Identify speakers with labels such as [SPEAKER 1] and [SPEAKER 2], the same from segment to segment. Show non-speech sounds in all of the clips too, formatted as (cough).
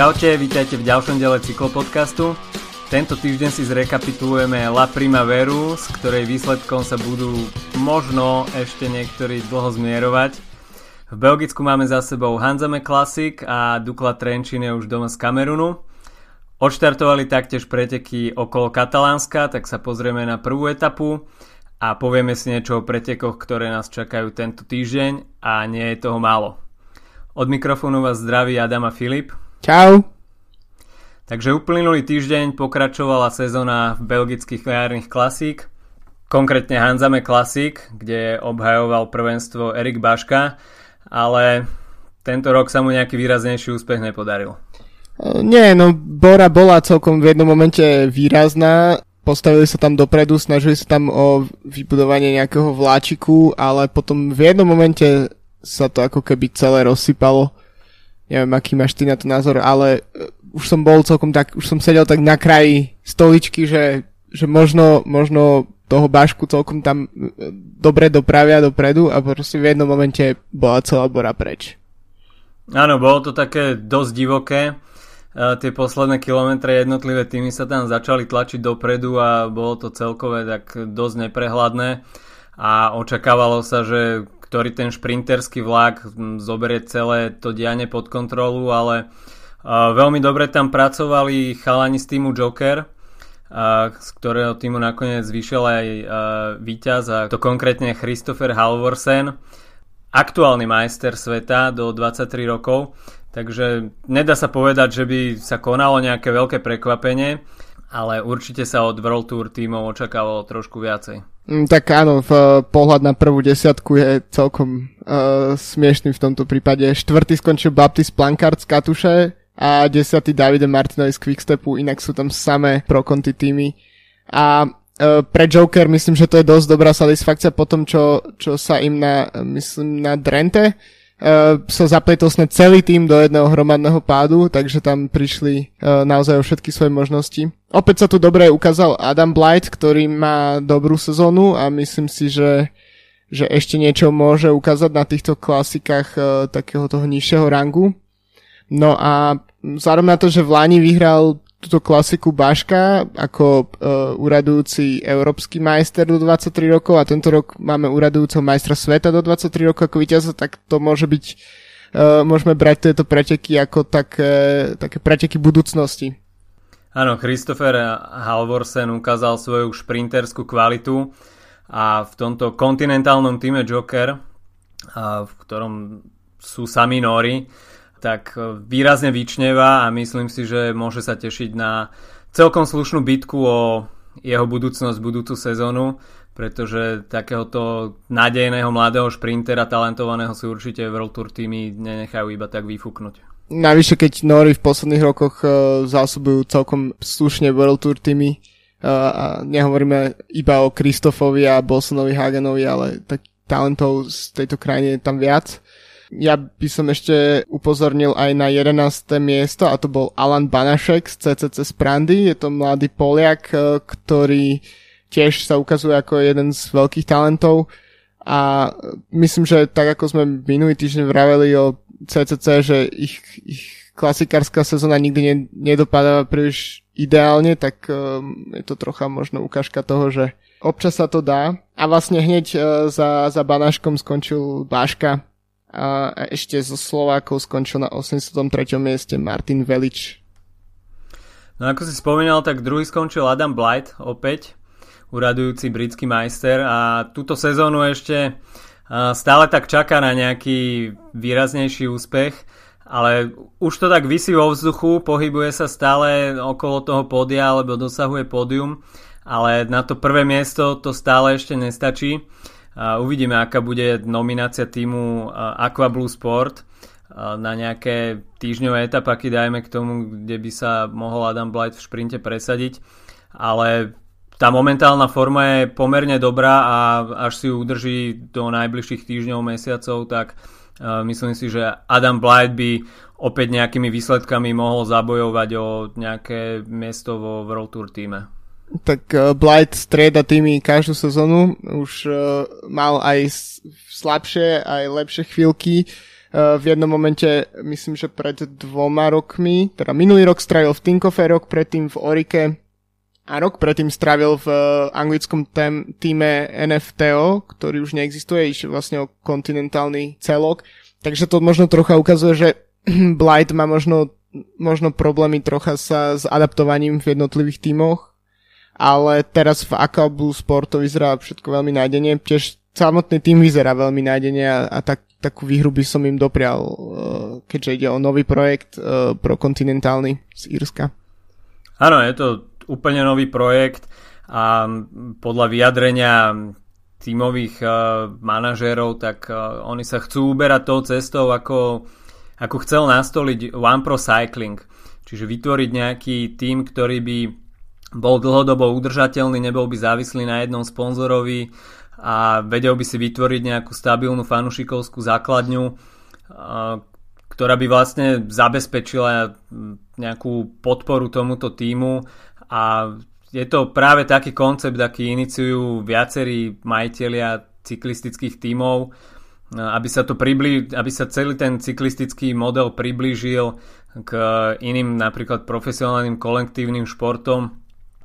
[SPEAKER 1] Čaute, vítajte v ďalšom diele cyklopodcastu. Tento týždeň si zrekapitulujeme La Primaveru, s ktorej výsledkom sa budú možno ešte niektorí dlho zmierovať. V Belgicku máme za sebou Hanzame Classic a Dukla Trenčín je už doma z Kamerunu. Odštartovali taktiež preteky okolo Katalánska, tak sa pozrieme na prvú etapu a povieme si niečo o pretekoch, ktoré nás čakajú tento týždeň a nie je toho málo. Od mikrofónu vás zdraví Adam a Filip.
[SPEAKER 2] Čau.
[SPEAKER 1] Takže uplynulý týždeň pokračovala sezóna v belgických jarných klasík, konkrétne Hanzame Classic, kde obhajoval prvenstvo Erik Baška, ale tento rok sa mu nejaký výraznejší úspech nepodaril.
[SPEAKER 2] Nie, no Bora bola celkom v jednom momente výrazná, postavili sa tam dopredu, snažili sa tam o vybudovanie nejakého vláčiku, ale potom v jednom momente sa to ako keby celé rozsypalo neviem, aký máš ty na to názor, ale uh, už som bol celkom tak, už som sedel tak na kraji stoličky, že, že možno, možno toho Bašku celkom tam uh, dobre dopravia dopredu a proste v jednom momente bola celá Bora preč.
[SPEAKER 1] Áno, bolo to také dosť divoké. Uh, tie posledné kilometre jednotlivé týmy sa tam začali tlačiť dopredu a bolo to celkové tak dosť neprehľadné a očakávalo sa, že ktorý ten šprinterský vlak zoberie celé to dianie pod kontrolu, ale veľmi dobre tam pracovali chalani z týmu Joker, z ktorého týmu nakoniec vyšiel aj uh, víťaz a to konkrétne Christopher Halvorsen, aktuálny majster sveta do 23 rokov, takže nedá sa povedať, že by sa konalo nejaké veľké prekvapenie, ale určite sa od World Tour tímov očakávalo trošku viacej.
[SPEAKER 2] Mm, tak áno, v, eh, pohľad na prvú desiatku je celkom uh, smiešný v tomto prípade. Štvrtý skončil Baptist Plankard z Katuše a desiatý Davide Martinovi z Quickstepu, inak sú tam samé prokonty týmy. A uh, pre Joker myslím, že to je dosť dobrá satisfakcia po tom, čo, čo sa im na, myslím, na Drente uh, sa zapletol snad celý tým do jedného hromadného pádu, takže tam prišli uh, naozaj o všetky svoje možnosti. Opäť sa tu dobre ukázal Adam Blight, ktorý má dobrú sezónu a myslím si, že že ešte niečo môže ukázať na týchto klasikách uh, takého toho nižšieho rangu. No a zároveň na to, že v Lani vyhral túto klasiku Baška ako uh, uradujúci európsky majster do 23 rokov a tento rok máme uradujúceho majstra sveta do 23 rokov ako víťaza, tak to môže byť uh, môžeme brať tieto preteky ako také, také preteky budúcnosti.
[SPEAKER 1] Áno, Christopher Halvorsen ukázal svoju šprinterskú kvalitu a v tomto kontinentálnom týme Joker, a v ktorom sú sami Nori, tak e, výrazne vyčneva a myslím si, že môže sa tešiť na celkom slušnú bitku o jeho budúcnosť, budúcu sezónu, pretože takéhoto nádejného mladého šprintera, talentovaného si určite World Tour týmy nenechajú iba tak vyfúknuť.
[SPEAKER 2] Navyše, keď Nori v posledných rokoch uh, zásobujú celkom slušne World Tour týmy uh, a nehovoríme iba o Kristofovi a Bolsonovi Hagenovi, ale tak talentov z tejto krajiny je tam viac. Ja by som ešte upozornil aj na 11. miesto a to bol Alan Banašek z CCC z Prandy. Je to mladý Poliak, e, ktorý tiež sa ukazuje ako jeden z veľkých talentov a myslím, že tak ako sme minulý týždeň vraveli o CCC, že ich, ich klasikárska sezóna nikdy ne, nedopadáva príliš ideálne, tak um, je to trocha možno ukážka toho, že občas sa to dá. A vlastne hneď uh, za, za Banáškom skončil Báška, a ešte zo Slovákov skončil na 83. mieste Martin Velič.
[SPEAKER 1] No ako si spomínal, tak druhý skončil Adam Blight opäť, uradujúci britský majster a túto sezónu ešte stále tak čaká na nejaký výraznejší úspech, ale už to tak vysí vo vzduchu, pohybuje sa stále okolo toho pódia alebo dosahuje pódium, ale na to prvé miesto to stále ešte nestačí. Uvidíme, aká bude nominácia týmu Aqua Blue Sport na nejaké týždňové etapaky, dajme k tomu, kde by sa mohol Adam Blight v šprinte presadiť, ale tá momentálna forma je pomerne dobrá a až si ju udrží do najbližších týždňov, mesiacov, tak myslím si, že Adam Blight by opäť nejakými výsledkami mohol zabojovať o nejaké miesto vo World Tour týme
[SPEAKER 2] tak uh, Blight strieda týmy každú sezónu, už uh, mal aj slabšie, aj lepšie chvíľky. v jednom momente, myslím, že pred dvoma rokmi, teda minulý rok strávil v Tinkofe, rok predtým v Orike a rok predtým strávil v anglickom tém, týme NFTO, ktorý už neexistuje, iš vlastne o kontinentálny celok. Takže to možno trocha ukazuje, že (clears throat) Blight má možno, možno problémy trocha sa s adaptovaním v jednotlivých tímoch, ale teraz v Akal Blue Sport to vyzerá všetko veľmi nájdenie. Tiež samotný tým vyzerá veľmi nájdene a, a tak, takú výhru by som im doprial, uh, keďže ide o nový projekt uh, pro kontinentálny z Írska.
[SPEAKER 1] Áno, je to úplne nový projekt a podľa vyjadrenia tímových uh, manažérov, tak oni sa chcú uberať tou cestou, ako, ako chcel nastoliť One Pro Cycling. Čiže vytvoriť nejaký tím, ktorý by bol dlhodobo udržateľný, nebol by závislý na jednom sponzorovi, a vedel by si vytvoriť nejakú stabilnú fanušikovskú základňu, ktorá by vlastne zabezpečila nejakú podporu tomuto týmu a je to práve taký koncept, aký iniciujú viacerí majiteľia cyklistických tímov, aby sa, to pribli- aby sa celý ten cyklistický model priblížil k iným napríklad profesionálnym kolektívnym športom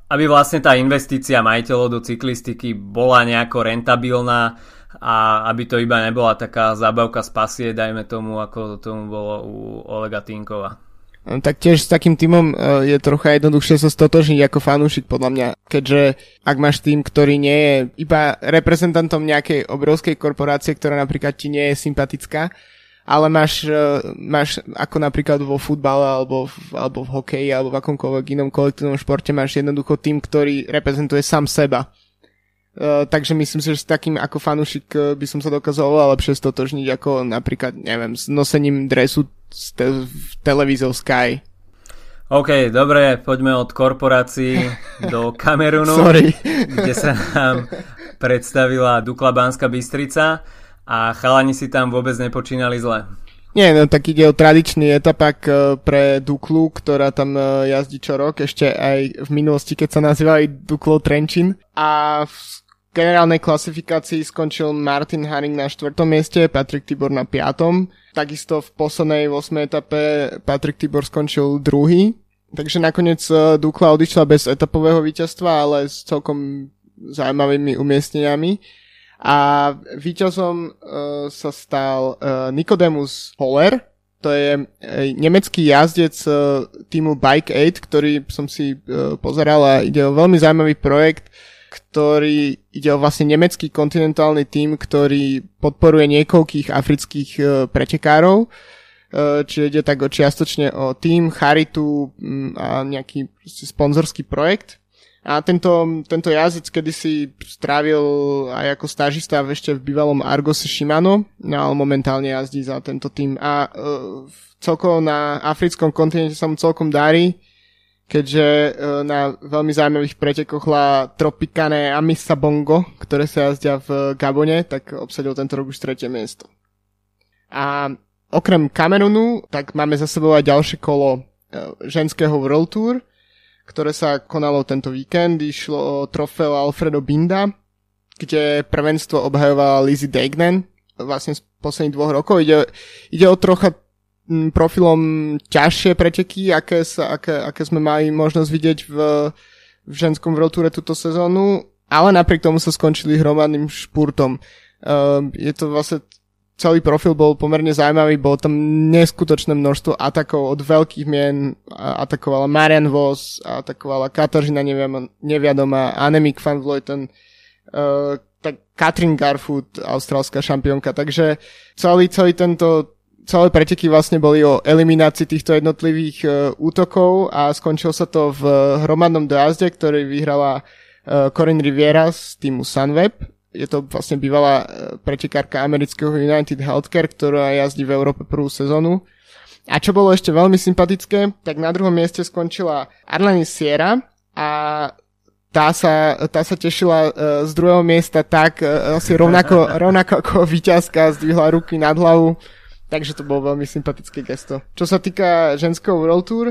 [SPEAKER 1] aby vlastne tá investícia majiteľov do cyklistiky bola nejako rentabilná a aby to iba nebola taká zábavka z pasie, dajme tomu, ako tomu bolo u Olega Tinkova.
[SPEAKER 2] No, tak tiež s takým týmom e, je trocha jednoduchšie sa stotožniť ako fanúšik podľa mňa, keďže ak máš tým, ktorý nie je iba reprezentantom nejakej obrovskej korporácie, ktorá napríklad ti nie je sympatická, ale máš, e, máš ako napríklad vo futbale alebo v, alebo v hokeji alebo v akomkoľvek inom kolektívnom športe máš jednoducho tým, ktorý reprezentuje sám seba. Uh, takže myslím si, že s takým ako fanúšik uh, by som sa dokázal oveľa lepšie stotožniť ako napríklad, neviem, s nosením dresu te- v televízor Sky.
[SPEAKER 1] OK, dobre, poďme od korporácií do (laughs) Kamerunu, kde sa nám predstavila Dukla Banská Bystrica a chalani si tam vôbec nepočínali zle.
[SPEAKER 2] Nie, no tak ide o tradičný etapak e, pre Duklu, ktorá tam e, jazdí čo rok, ešte aj v minulosti, keď sa nazývali Duklo Trenčín. A v generálnej klasifikácii skončil Martin Haring na 4. mieste, Patrick Tibor na 5. Takisto v poslednej 8. etape Patrick Tibor skončil druhý. Takže nakoniec e, Dukla odišla bez etapového víťazstva, ale s celkom zaujímavými umiestneniami a víťazom uh, sa stal uh, Nicodemus Holler, to je uh, nemecký jazdec uh, týmu Bike 8, ktorý som si uh, pozeral a ide o veľmi zaujímavý projekt, ktorý ide o vlastne nemecký kontinentálny tím, ktorý podporuje niekoľkých afrických uh, pretekárov. Čiže ide tak čiastočne o tým, charitu um, a nejaký sponzorský projekt. A tento, tento jazdec kedysi strávil aj ako stážista ešte v bývalom Argose Shimano, no ale momentálne jazdí za tento tým. A uh, celkovo na africkom kontinente sa mu celkom darí, keďže uh, na veľmi zaujímavých pretekoch La Tropicane Amisa Bongo, ktoré sa jazdia v Gabone, tak obsadil tento rok už tretie miesto. A okrem Kamerunu, tak máme za sebou aj ďalšie kolo uh, ženského World Tour – ktoré sa konalo tento víkend. Išlo o trofeo Alfredo Binda, kde prvenstvo obhajovala Lizzie Degnan vlastne z posledných dvoch rokov. Ide, ide o trocha profilom ťažšie preteky, aké, sa, aké, aké sme mali možnosť vidieť v, v ženskom World Toure túto sezónu, ale napriek tomu sa skončili hromadným špurtom. Uh, je to vlastne celý profil bol pomerne zaujímavý, bolo tam neskutočné množstvo atakov od veľkých mien, atakovala Marian Vos, atakovala Katarzyna neviadoma, Anemik van Vleuten, uh, tak Katrin Garfoot, austrálska šampiónka, takže celý, celý tento celé preteky vlastne boli o eliminácii týchto jednotlivých uh, útokov a skončilo sa to v hromadnom dojazde, ktorý vyhrala uh, Corinne Riviera z týmu Sunweb je to vlastne bývalá e, pretekárka amerického United Healthcare, ktorá jazdí v Európe prvú sezónu. A čo bolo ešte veľmi sympatické, tak na druhom mieste skončila Arlene Sierra a tá sa, tá sa tešila uh, z druhého miesta tak uh, asi rovnako, (laughs) rovnako ako víťazka, zdvihla ruky nad hlavu, takže to bolo veľmi sympatické gesto. Čo sa týka ženského World Tour,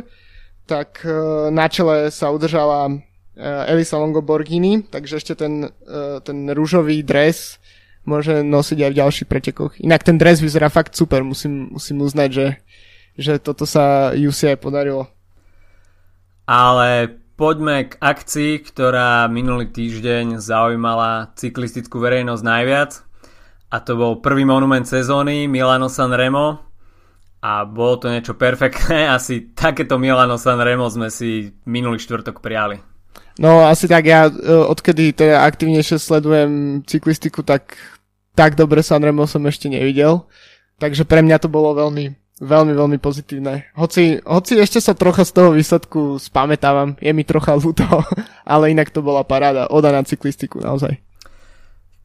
[SPEAKER 2] tak na čele sa udržala uh, Elisa Longoborghini, takže ešte ten, uh, ten rúžový dres môže nosiť aj v ďalších pretekoch. Inak ten dres vyzerá fakt super, musím, musím uznať, že, že toto sa UCI podarilo.
[SPEAKER 1] Ale poďme k akcii, ktorá minulý týždeň zaujímala cyklistickú verejnosť najviac. A to bol prvý monument sezóny Milano San Remo. A bolo to niečo perfektné. (laughs) Asi takéto Milano San Remo sme si minulý štvrtok prijali.
[SPEAKER 2] No asi tak ja, e, odkedy teda aktivnejšie sledujem cyklistiku, tak tak dobre San Remo som ešte nevidel. Takže pre mňa to bolo veľmi Veľmi, veľmi pozitívne. Hoci, hoci ešte sa trocha z toho výsledku spamätávam, je mi trocha ľúto, (laughs) ale inak to bola paráda, oda na cyklistiku naozaj.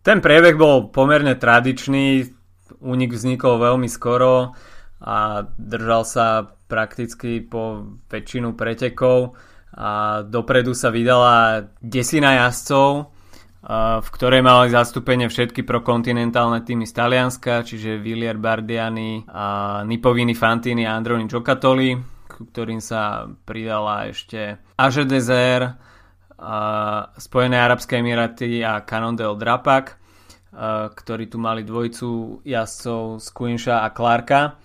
[SPEAKER 1] Ten priebeh bol pomerne tradičný, únik vznikol veľmi skoro a držal sa prakticky po väčšinu pretekov a dopredu sa vydala desina jazdcov, v ktorej mali zastúpenie všetky prokontinentálne týmy z Talianska, čiže Villier Bardiani, a Nipovini Fantini a Androni Giocattoli, ktorým sa pridala ešte Aže Dezer, Spojené Arabské Emiráty a Cannondale Drapak, ktorí tu mali dvojicu jazdcov Squinsha a Clarka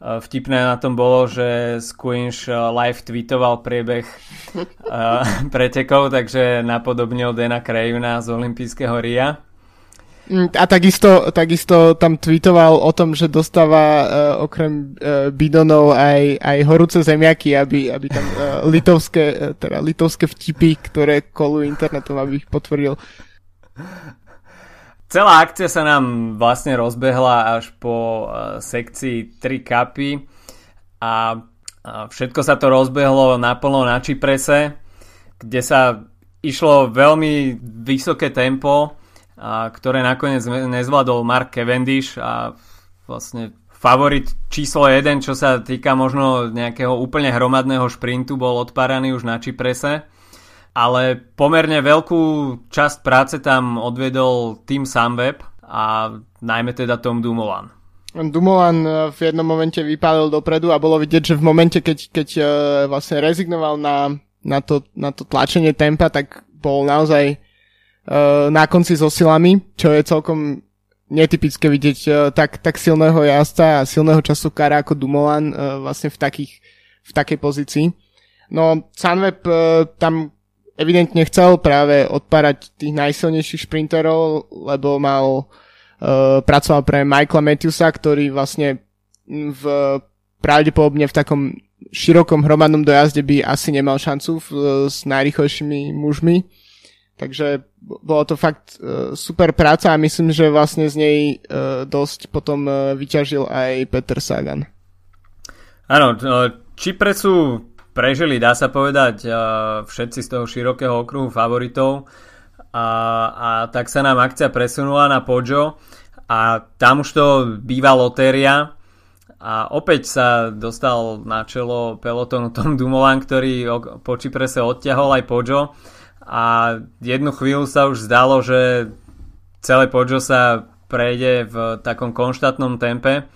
[SPEAKER 1] vtipné na tom bolo, že Squinch eh, live tweetoval priebeh uh, (laughs) pretekov, takže napodobnil Dana Krajuna z olympijského RIA.
[SPEAKER 2] Mm, a takisto, takisto tam tweetoval o tom, že dostáva uh, okrem uh, bidonov aj, aj horúce zemiaky, aby, aby tam uh, litovské, uh, teda litovské vtipy, ktoré kolujú internetom, aby ich potvrdil.
[SPEAKER 1] Celá akcia sa nám vlastne rozbehla až po uh, sekcii 3 kapy a uh, všetko sa to rozbehlo naplno na Čiprese, kde sa išlo veľmi vysoké tempo, uh, ktoré nakoniec nezvládol Mark Cavendish a vlastne favorit číslo 1, čo sa týka možno nejakého úplne hromadného šprintu, bol odpáraný už na Čiprese ale pomerne veľkú časť práce tam odvedol tým Sunweb a najmä teda Tom Dumoulin.
[SPEAKER 2] Dumoulin eh, v jednom momente vypálil dopredu a bolo vidieť, že v momente, keď, keď uh, vlastne rezignoval na, na, to, na to tlačenie tempa, tak bol naozaj uh, na konci so silami, čo je celkom netypické vidieť tak, tak silného jazda a silného časovkára ako Dumoulin vlastne v, takých, v takej pozícii. No Sunweb tam evidentne chcel práve odpárať tých najsilnejších šprinterov, lebo mal uh, pracoval pre Michaela Matthewsa, ktorý vlastne v pravdepodobne v takom širokom hromadnom dojazde by asi nemal šancu v, s najrychlejšími mužmi. Takže bolo to fakt uh, super práca a myslím, že vlastne z nej uh, dosť potom uh, vyťažil aj Peter Sagan.
[SPEAKER 1] Áno, Čipre sú prežili, dá sa povedať, všetci z toho širokého okruhu favoritov. A, a tak sa nám akcia presunula na Pojo a tam už to býva lotéria. A opäť sa dostal na čelo pelotonu (laughs) Tom Dumoulin, ktorý po Čiprese odťahol aj Pojo a jednu chvíľu sa už zdalo, že celé Pojo sa prejde v takom konštantnom tempe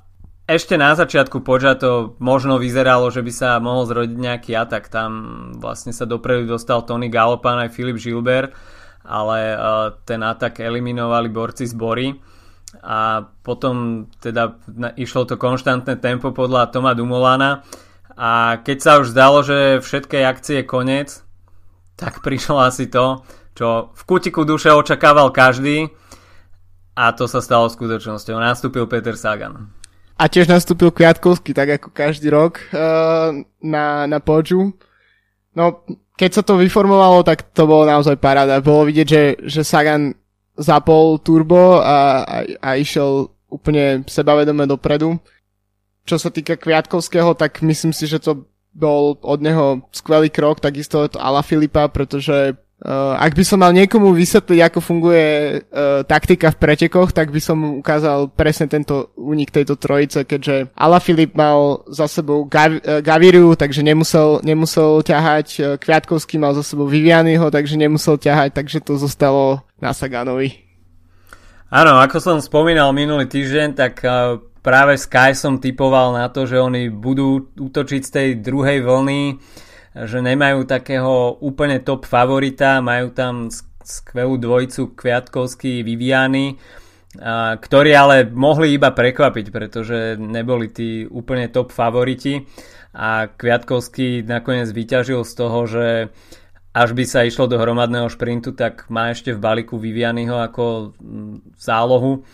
[SPEAKER 1] ešte na začiatku poča to možno vyzeralo, že by sa mohol zrodiť nejaký atak. Tam vlastne sa dopredu dostal Tony Galopan aj Filip Gilbert, ale uh, ten atak eliminovali borci z Bory a potom teda išlo to konštantné tempo podľa Toma Dumolana a keď sa už zdalo, že všetkej akcie koniec, tak prišlo asi to, čo v kutiku duše očakával každý a to sa stalo skutočnosťou. Nastúpil Peter Sagan.
[SPEAKER 2] A tiež nastúpil Kviatkovský, tak ako každý rok uh, na, na Podžu. No, keď sa to vyformovalo, tak to bolo naozaj paráda. Bolo vidieť, že, že Sagan zapol turbo a, a, a išiel úplne sebavedome dopredu. Čo sa týka Kviatkovského, tak myslím si, že to bol od neho skvelý krok, takisto to Ala Filipa, pretože Uh, ak by som mal niekomu vysvetliť, ako funguje uh, taktika v pretekoch, tak by som mu ukázal presne tento únik tejto trojice, keďže Filip mal za sebou Gav- uh, Gaviru, takže nemusel, nemusel ťahať, Kviatkovský mal za sebou Vivianyho, takže nemusel ťahať, takže to zostalo na Saganovi.
[SPEAKER 1] Áno, ako som spomínal minulý týždeň, tak uh, práve Sky som typoval na to, že oni budú útočiť z tej druhej vlny že nemajú takého úplne top favorita, majú tam skvelú dvojicu Kviatkovský Viviany ktorí ale mohli iba prekvapiť, pretože neboli tí úplne top favoriti a Kviatkovský nakoniec vyťažil z toho, že až by sa išlo do hromadného šprintu, tak má ešte v balíku Vivianyho ako zálohu.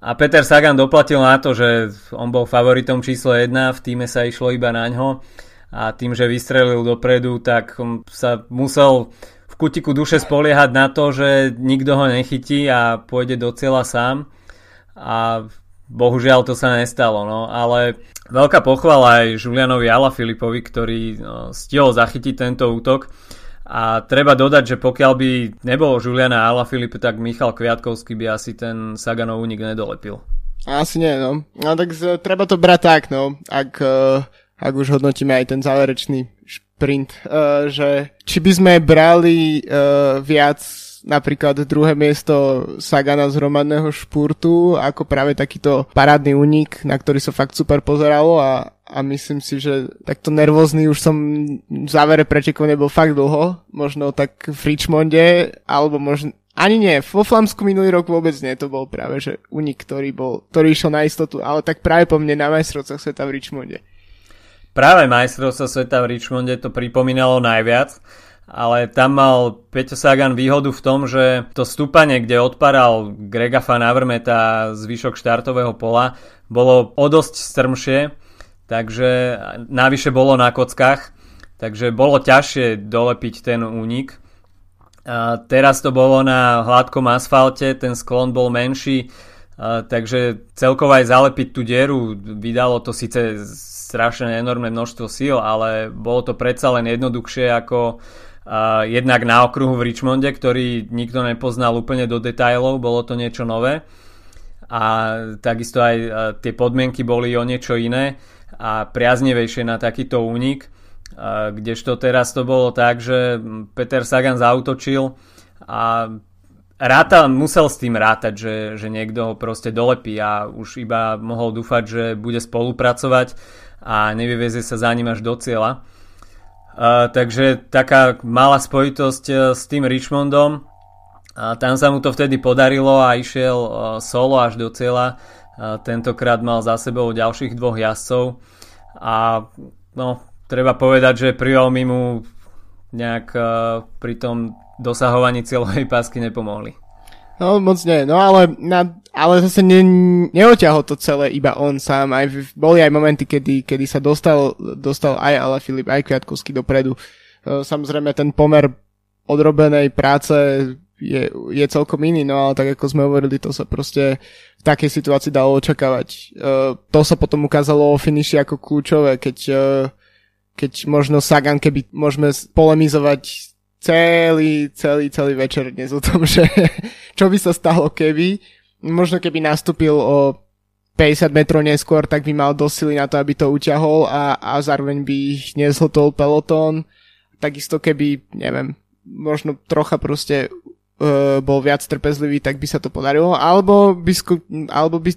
[SPEAKER 1] A Peter Sagan doplatil na to, že on bol favoritom číslo 1, v týme sa išlo iba na ňo a tým, že vystrelil dopredu, tak sa musel v kutiku duše spoliehať na to, že nikto ho nechytí a pôjde do cieľa sám a bohužiaľ to sa nestalo, no ale veľká pochvala aj Julianovi Filipovi, ktorý no, stihol zachytiť tento útok a treba dodať, že pokiaľ by nebol Juliana Alaphilippe, tak Michal Kviatkovský by asi ten Saganov únik nedolepil.
[SPEAKER 2] Asi nie, no. No tak z, treba to brať tak, no. Ak, uh, ak už hodnotíme aj ten záverečný šprint, uh, že či by sme brali uh, viac napríklad druhé miesto Sagana z hromadného špurtu ako práve takýto parádny únik, na ktorý sa fakt super pozeralo a, a myslím si, že takto nervózny už som v závere prečekov nebol fakt dlho, možno tak v Richmonde, alebo možno ani nie, vo Flamsku minulý rok vôbec nie, to bol práve, že unik, ktorý bol, ktorý išiel na istotu, ale tak práve po mne na majstrovcach sveta v Richmonde.
[SPEAKER 1] Práve majstrovstvo sveta v Richmonde to pripomínalo najviac, ale tam mal Peťo Sagan výhodu v tom, že to stúpanie, kde odparal Grega Van Avermeta zvyšok štartového pola, bolo o dosť strmšie, takže navyše bolo na kockách, takže bolo ťažšie dolepiť ten únik. A teraz to bolo na hladkom asfalte, ten sklon bol menší, takže celkovo aj zalepiť tú dieru vydalo to síce strašne enormné množstvo síl, ale bolo to predsa len jednoduchšie ako Uh, jednak na okruhu v Richmonde, ktorý nikto nepoznal úplne do detajlov, bolo to niečo nové. A takisto aj uh, tie podmienky boli o niečo iné a priaznevejšie na takýto únik, uh, kdežto teraz to bolo tak, že Peter Sagan zautočil a ráta, musel s tým rátať, že, že niekto ho proste dolepí a už iba mohol dúfať, že bude spolupracovať a nevyvezie sa za ním až do cieľa. Uh, takže taká malá spojitosť uh, s tým Richmondom. A tam sa mu to vtedy podarilo a išiel uh, solo až do cieľa. Uh, tentokrát mal za sebou ďalších dvoch jazdcov. A no, treba povedať, že privalmi mu nejak uh, pri tom dosahovaní cieľovej pásky nepomohli.
[SPEAKER 2] No moc nie, no ale, na, ale zase ne, neoťahol to celé iba on sám, aj boli aj momenty, kedy, kedy sa dostal, dostal aj Ale Filip, aj Kviatkovský dopredu. E, samozrejme ten pomer odrobenej práce je, je celkom iný, no ale tak ako sme hovorili, to sa proste v takej situácii dalo očakávať. E, to sa potom ukázalo o finiši ako kľúčové, keď, e, keď možno Sagan, keby môžeme polemizovať celý, celý, celý večer dnes o tom, (laughs) že čo by sa stalo keby. Možno keby nastúpil o 50 metrov neskôr, tak by mal dosily na to, aby to uťahol a, a zároveň by ich nezhotol pelotón. Takisto keby, neviem, možno trocha proste uh, bol viac trpezlivý, tak by sa to podarilo. Alebo by, sku- alebo by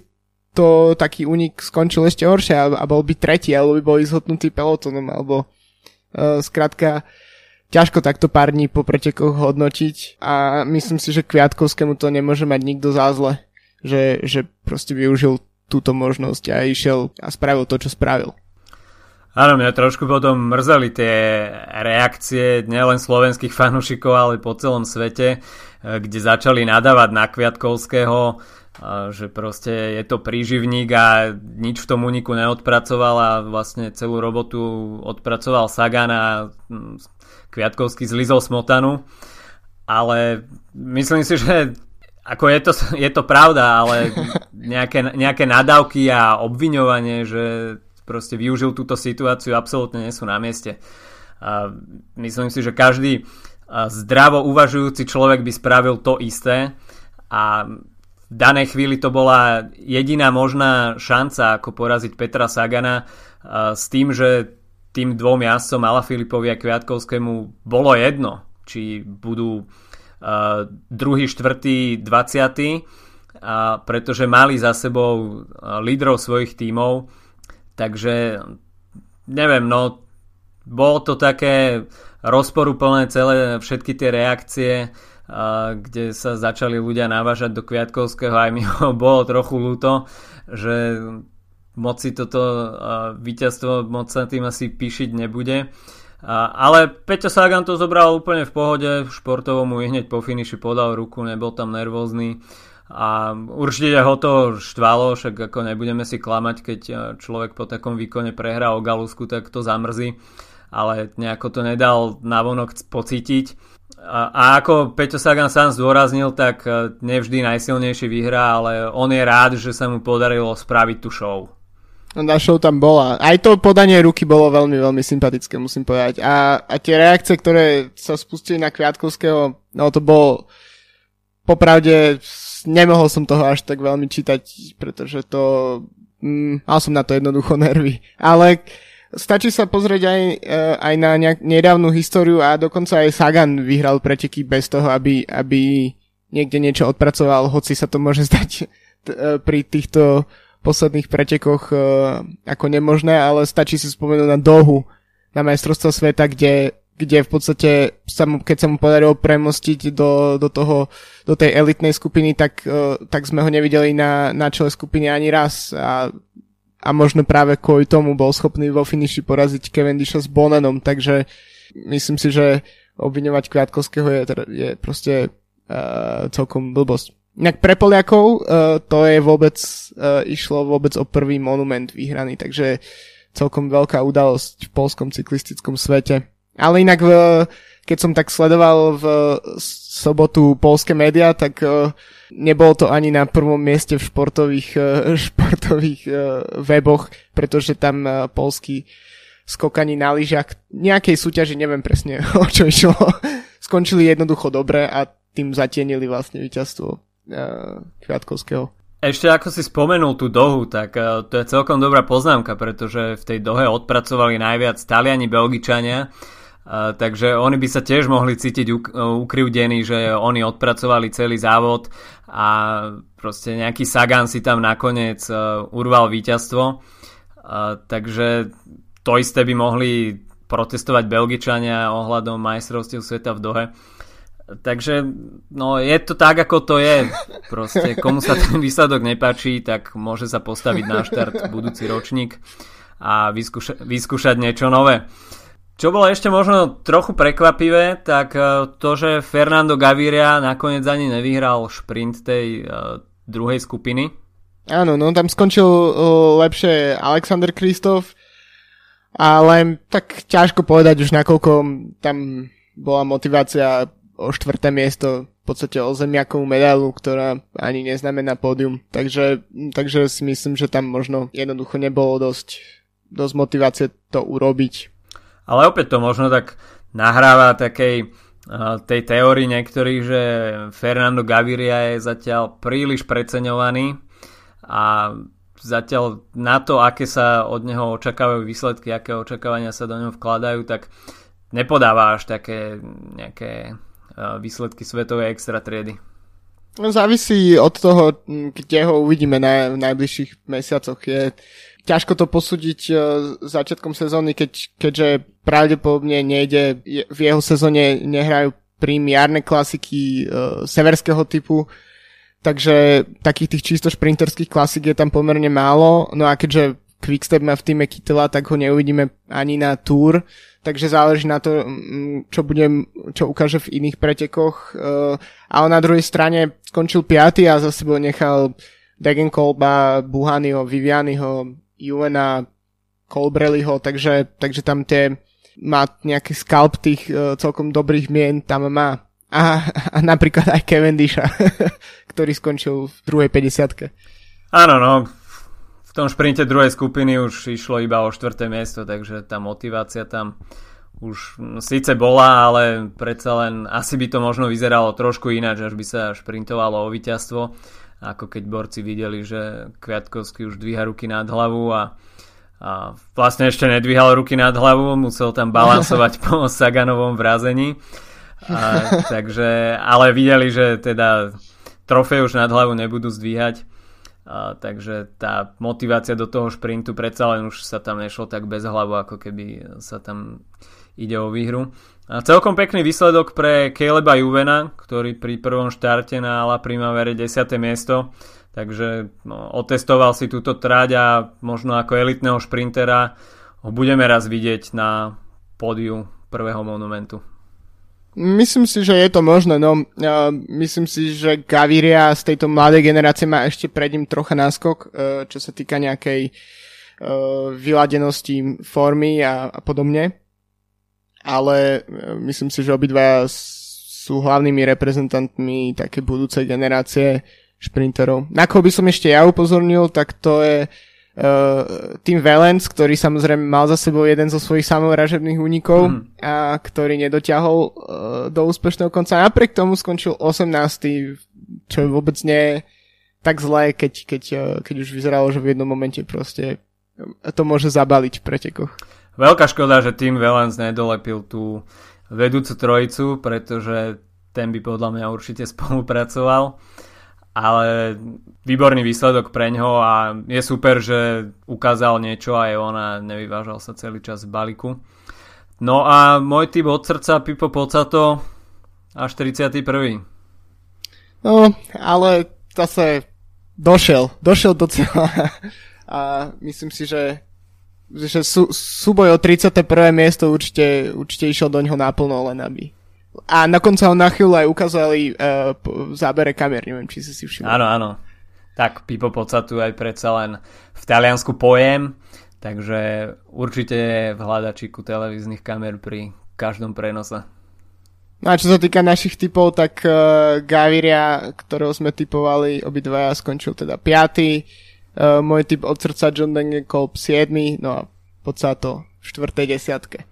[SPEAKER 2] to taký únik skončil ešte horšie a, a bol by tretí, alebo by bol izhotnutý pelotónom, alebo uh, skrátka ťažko takto pár dní po pretekoch hodnotiť a myslím si, že Kviatkovskému to nemôže mať nikto za zle, že, že proste využil túto možnosť a išiel a spravil to, čo spravil.
[SPEAKER 1] Áno, mňa trošku potom mrzeli tie reakcie nielen slovenských fanúšikov, ale po celom svete, kde začali nadávať na Kviatkovského, že proste je to príživník a nič v tom úniku neodpracoval a vlastne celú robotu odpracoval Sagan a Kviatkovský zlizol smotanu, ale myslím si, že ako je to, (laughs) je to pravda, ale (laughs) nejaké, nejaké nadávky a obviňovanie, že proste využil túto situáciu, absolútne nie sú na mieste. A myslím si, že každý zdravo uvažujúci človek by spravil to isté a v danej chvíli to bola jediná možná šanca, ako poraziť Petra Sagana s tým, že tým dvom jazdcom Filipovi a Kviatkovskému bolo jedno, či budú uh, druhý, štvrtý, dvaciatý, uh, pretože mali za sebou uh, lídrov svojich tímov, takže neviem, no bolo to také rozporuplné celé všetky tie reakcie. kde sa začali ľudia navážať do Kviatkovského, aj mi ho (laughs) bolo trochu ľúto, že moc si toto víťazstvo moc sa tým asi píšiť nebude. Ale Peťo Sagan to zobral úplne v pohode, športovo mu hneď po finiši podal ruku, nebol tam nervózny a určite ho to štvalo, však ako nebudeme si klamať, keď človek po takom výkone prehrá o Galusku, tak to zamrzí, ale nejako to nedal navonok pocítiť. A, ako Peťo Sagan sám zdôraznil, tak nevždy najsilnejší vyhrá, ale on je rád, že sa mu podarilo spraviť tú show.
[SPEAKER 2] Na show tam bola. Aj to podanie ruky bolo veľmi, veľmi sympatické, musím povedať. A, a tie reakcie, ktoré sa spustili na Kviatkovského, no to bolo popravde nemohol som toho až tak veľmi čítať, pretože to mm, mal som na to jednoducho nervy. Ale stačí sa pozrieť aj, uh, aj na nejak, nedávnu históriu a dokonca aj Sagan vyhral preteky bez toho, aby, aby niekde niečo odpracoval, hoci sa to môže zdať t- uh, pri týchto posledných pretekoch uh, ako nemožné, ale stačí si spomenúť na dohu na majstrovstvo sveta, kde, kde v podstate sa mu, keď sa mu podarilo premostiť do, do, toho, do tej elitnej skupiny, tak, uh, tak sme ho nevideli na, na čele skupiny ani raz a, a možno práve kvôli tomu bol schopný vo finiši poraziť Cavendisha s Bonanom, takže myslím si, že obviňovať Kviatkovského je, je proste uh, celkom blbosť. Inak pre Poliakov uh, to je vôbec, uh, išlo vôbec o prvý monument vyhraný, takže celkom veľká udalosť v polskom cyklistickom svete. Ale inak, v, keď som tak sledoval v sobotu polské médiá, tak uh, nebolo to ani na prvom mieste v športových, (laughs) športových weboch, pretože tam polský skokani na lyžiach nejakej súťaži, neviem presne (laughs) o čo išlo, (laughs) skončili jednoducho dobre a tým zatienili vlastne víťazstvo Kviatkovského.
[SPEAKER 1] Ešte ako si spomenul tú dohu, tak uh, to je celkom dobrá poznámka, pretože v tej dohe odpracovali najviac Taliani, Belgičania, uh, takže oni by sa tiež mohli cítiť uk- ukrivdení, že oni odpracovali celý závod a proste nejaký Sagan si tam nakoniec urval víťazstvo. Takže to isté by mohli protestovať Belgičania ohľadom majstrovstiev sveta v Dohe. Takže no je to tak, ako to je. Proste komu sa ten výsledok nepáči, tak môže sa postaviť na štart budúci ročník a vyskúša- vyskúšať niečo nové. Čo bolo ešte možno trochu prekvapivé, tak e, to, že Fernando Gaviria nakoniec ani nevyhral šprint tej uh, druhej skupiny.
[SPEAKER 2] Áno, no tam skončil uh, lepšie Alexander Kristof, ale tak ťažko povedať už nakoľko tam bola motivácia o štvrté miesto v podstate o zemiakovú medailu, ktorá ani neznamená pódium. Takže, takže si myslím, že tam možno jednoducho nebolo dosť, dosť motivácie to urobiť.
[SPEAKER 1] Ale opäť to možno tak nahráva takej tej teórii niektorých, že Fernando Gaviria je zatiaľ príliš preceňovaný a zatiaľ na to, aké sa od neho očakávajú výsledky, aké očakávania sa do neho vkladajú, tak nepodáva až také nejaké výsledky svetovej extra triedy?
[SPEAKER 2] No, závisí od toho, kde ho uvidíme na, v najbližších mesiacoch. Je ťažko to posúdiť uh, začiatkom sezóny, keď, keďže pravdepodobne nejde, v jeho sezóne nehrajú prím jarné klasiky uh, severského typu, takže takých tých čisto šprinterských klasik je tam pomerne málo, no a keďže Quickstep má v týme Kytela, tak ho neuvidíme ani na Tour, takže záleží na to, mm, čo bude, čo ukáže v iných pretekoch. Eh, ale na druhej strane skončil piaty a za sebou nechal Degenkolba, Buhanyho, Vivianyho, Juvena, Colbrelliho, takže, takže tam tie má nejaký skalp tých uh, celkom dobrých mien tam má. A, a napríklad aj Cavendisha, (laughs) ktorý skončil v druhej 50
[SPEAKER 1] Áno, no, v tom šprinte druhej skupiny už išlo iba o štvrté miesto, takže tá motivácia tam už síce bola, ale predsa len asi by to možno vyzeralo trošku ináč, až by sa šprintovalo o víťazstvo, ako keď borci videli, že Kviatkovský už dvíha ruky nad hlavu a, a vlastne ešte nedvíhal ruky nad hlavu, musel tam balansovať (laughs) po Saganovom vrazení. A, takže, ale videli, že teda trofej už nad hlavu nebudú zdvíhať a, takže tá motivácia do toho šprintu predsa len už sa tam nešlo tak bez hlavu, ako keby sa tam ide o výhru. A celkom pekný výsledok pre Caleba Juvena, ktorý pri prvom štarte na La Primavere 10. miesto, takže no, otestoval si túto tráť a možno ako elitného šprintera ho budeme raz vidieť na pódiu prvého monumentu.
[SPEAKER 2] Myslím si, že je to možné, no uh, myslím si, že Gaviria z tejto mladej generácie má ešte pred ním trocha náskok, uh, čo sa týka nejakej uh, vyladenosti formy a, a podobne ale e, myslím si, že obidva sú hlavnými reprezentantmi také budúcej generácie šprinterov. Na koho by som ešte ja upozornil, tak to je uh, Tim Valens, ktorý samozrejme mal za sebou jeden zo svojich samovražebných únikov mm. a ktorý nedotiahol uh, do úspešného konca. Napriek tomu skončil 18. čo vôbec nie je tak zlé, keď, keď, uh, keď už vyzeralo, že v jednom momente proste to môže zabaliť v pretekoch.
[SPEAKER 1] Veľká škoda, že tým Velens nedolepil tú vedúcu trojicu, pretože ten by podľa mňa určite (laughs) spolupracoval. Ale výborný výsledok pre ňo a je super, že ukázal niečo aj on a nevyvážal sa celý čas v balíku. No a môj typ od srdca Pipo Pocato až 31.
[SPEAKER 2] No, ale zase došiel, došiel do cieľa a myslím si, že že sú, súboj o 31. miesto určite, určite išiel do ňoho naplno, len aby. A nakonca ho na chvíľu aj ukázali uh, v zábere kamer, neviem, či si si všimol.
[SPEAKER 1] Áno, áno. Tak Pipo Pocatu aj predsa len v Taliansku pojem, takže určite je v hľadačiku televíznych kamer pri každom prenose.
[SPEAKER 2] No a čo sa týka našich typov, tak uh, Gaviria, ktorého sme typovali, obidvaja skončil teda 5 Uh, môj typ od srdca John Degenkolb 7, no a poď to v štvrtej desiatke.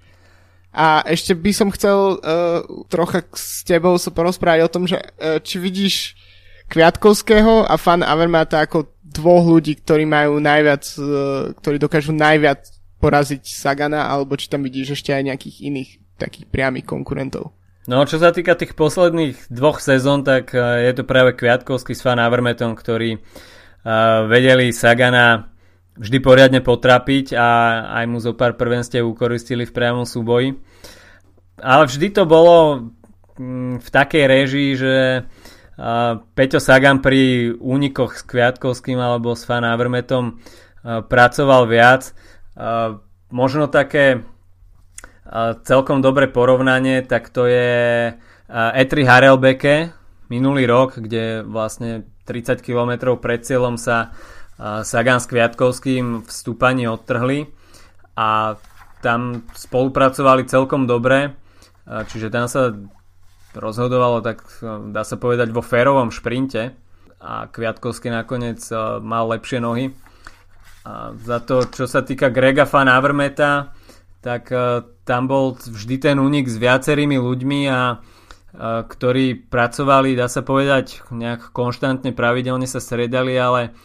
[SPEAKER 2] A ešte by som chcel uh, trocha s tebou sa porozprávať o tom, že uh, či vidíš Kviatkovského a fan Avermata ako dvoch ľudí, ktorí majú najviac, uh, ktorí dokážu najviac poraziť Sagana, alebo či tam vidíš ešte aj nejakých iných takých priamých konkurentov.
[SPEAKER 1] No, čo sa týka tých posledných dvoch sezón, tak je to práve Kviatkovský s Fan Avermetom, ktorý uh, vedeli Sagana vždy poriadne potrapiť a aj mu zo pár prvenstiev ukoristili v priamom súboji. Ale vždy to bolo mm, v takej režii, že Peťo Sagan pri únikoch s Kviatkovským alebo s Fan Avermetom pracoval viac. Možno také celkom dobré porovnanie, tak to je Etri Harelbeke minulý rok, kde vlastne 30 km pred cieľom sa Sagan s Kviatkovským v stúpaní odtrhli a tam spolupracovali celkom dobre, čiže tam sa rozhodovalo tak dá sa povedať vo férovom šprinte a Kviatkovský nakoniec mal lepšie nohy. A za to, čo sa týka Grega Fan Avermeta, tak tam bol vždy ten únik s viacerými ľuďmi a ktorí pracovali, dá sa povedať, nejak konštantne, pravidelne sa stredali, ale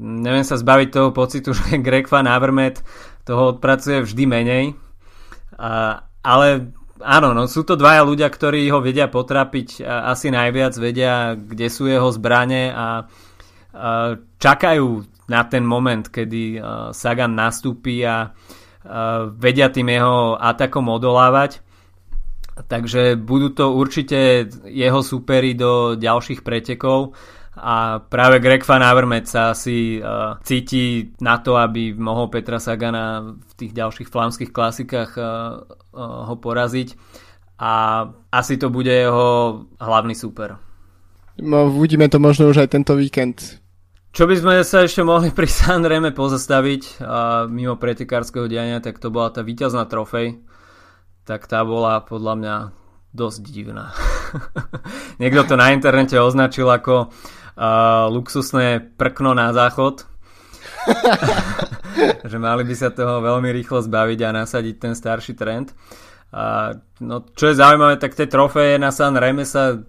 [SPEAKER 1] neviem sa zbaviť toho pocitu, (laughs) že Greg Van Avermaet toho odpracuje vždy menej. A, ale áno, no, sú to dvaja ľudia, ktorí ho vedia potrapiť asi najviac, vedia, kde sú jeho zbrane a, a čakajú na ten moment, kedy Sagan nastúpi a, a vedia tým jeho atakom odolávať. Takže budú to určite jeho súperi do ďalších pretekov a práve Greg Van Avermaet sa asi uh, cíti na to, aby mohol Petra Sagana v tých ďalších flámskych klasikách uh, uh, ho poraziť a asi to bude jeho hlavný súper.
[SPEAKER 2] No, uvidíme to možno už aj tento víkend.
[SPEAKER 1] Čo by sme sa ešte mohli (laughs) pri Sanreme pozastaviť uh, mimo pretekárskeho diania, tak to bola tá víťazná trofej tak tá bola podľa mňa dosť divná. (laughs) Niekto to na internete označil ako uh, luxusné prkno na záchod. (laughs) že mali by sa toho veľmi rýchlo zbaviť a nasadiť ten starší trend. A, no, čo je zaujímavé, tak tie trofeje na San Reme sa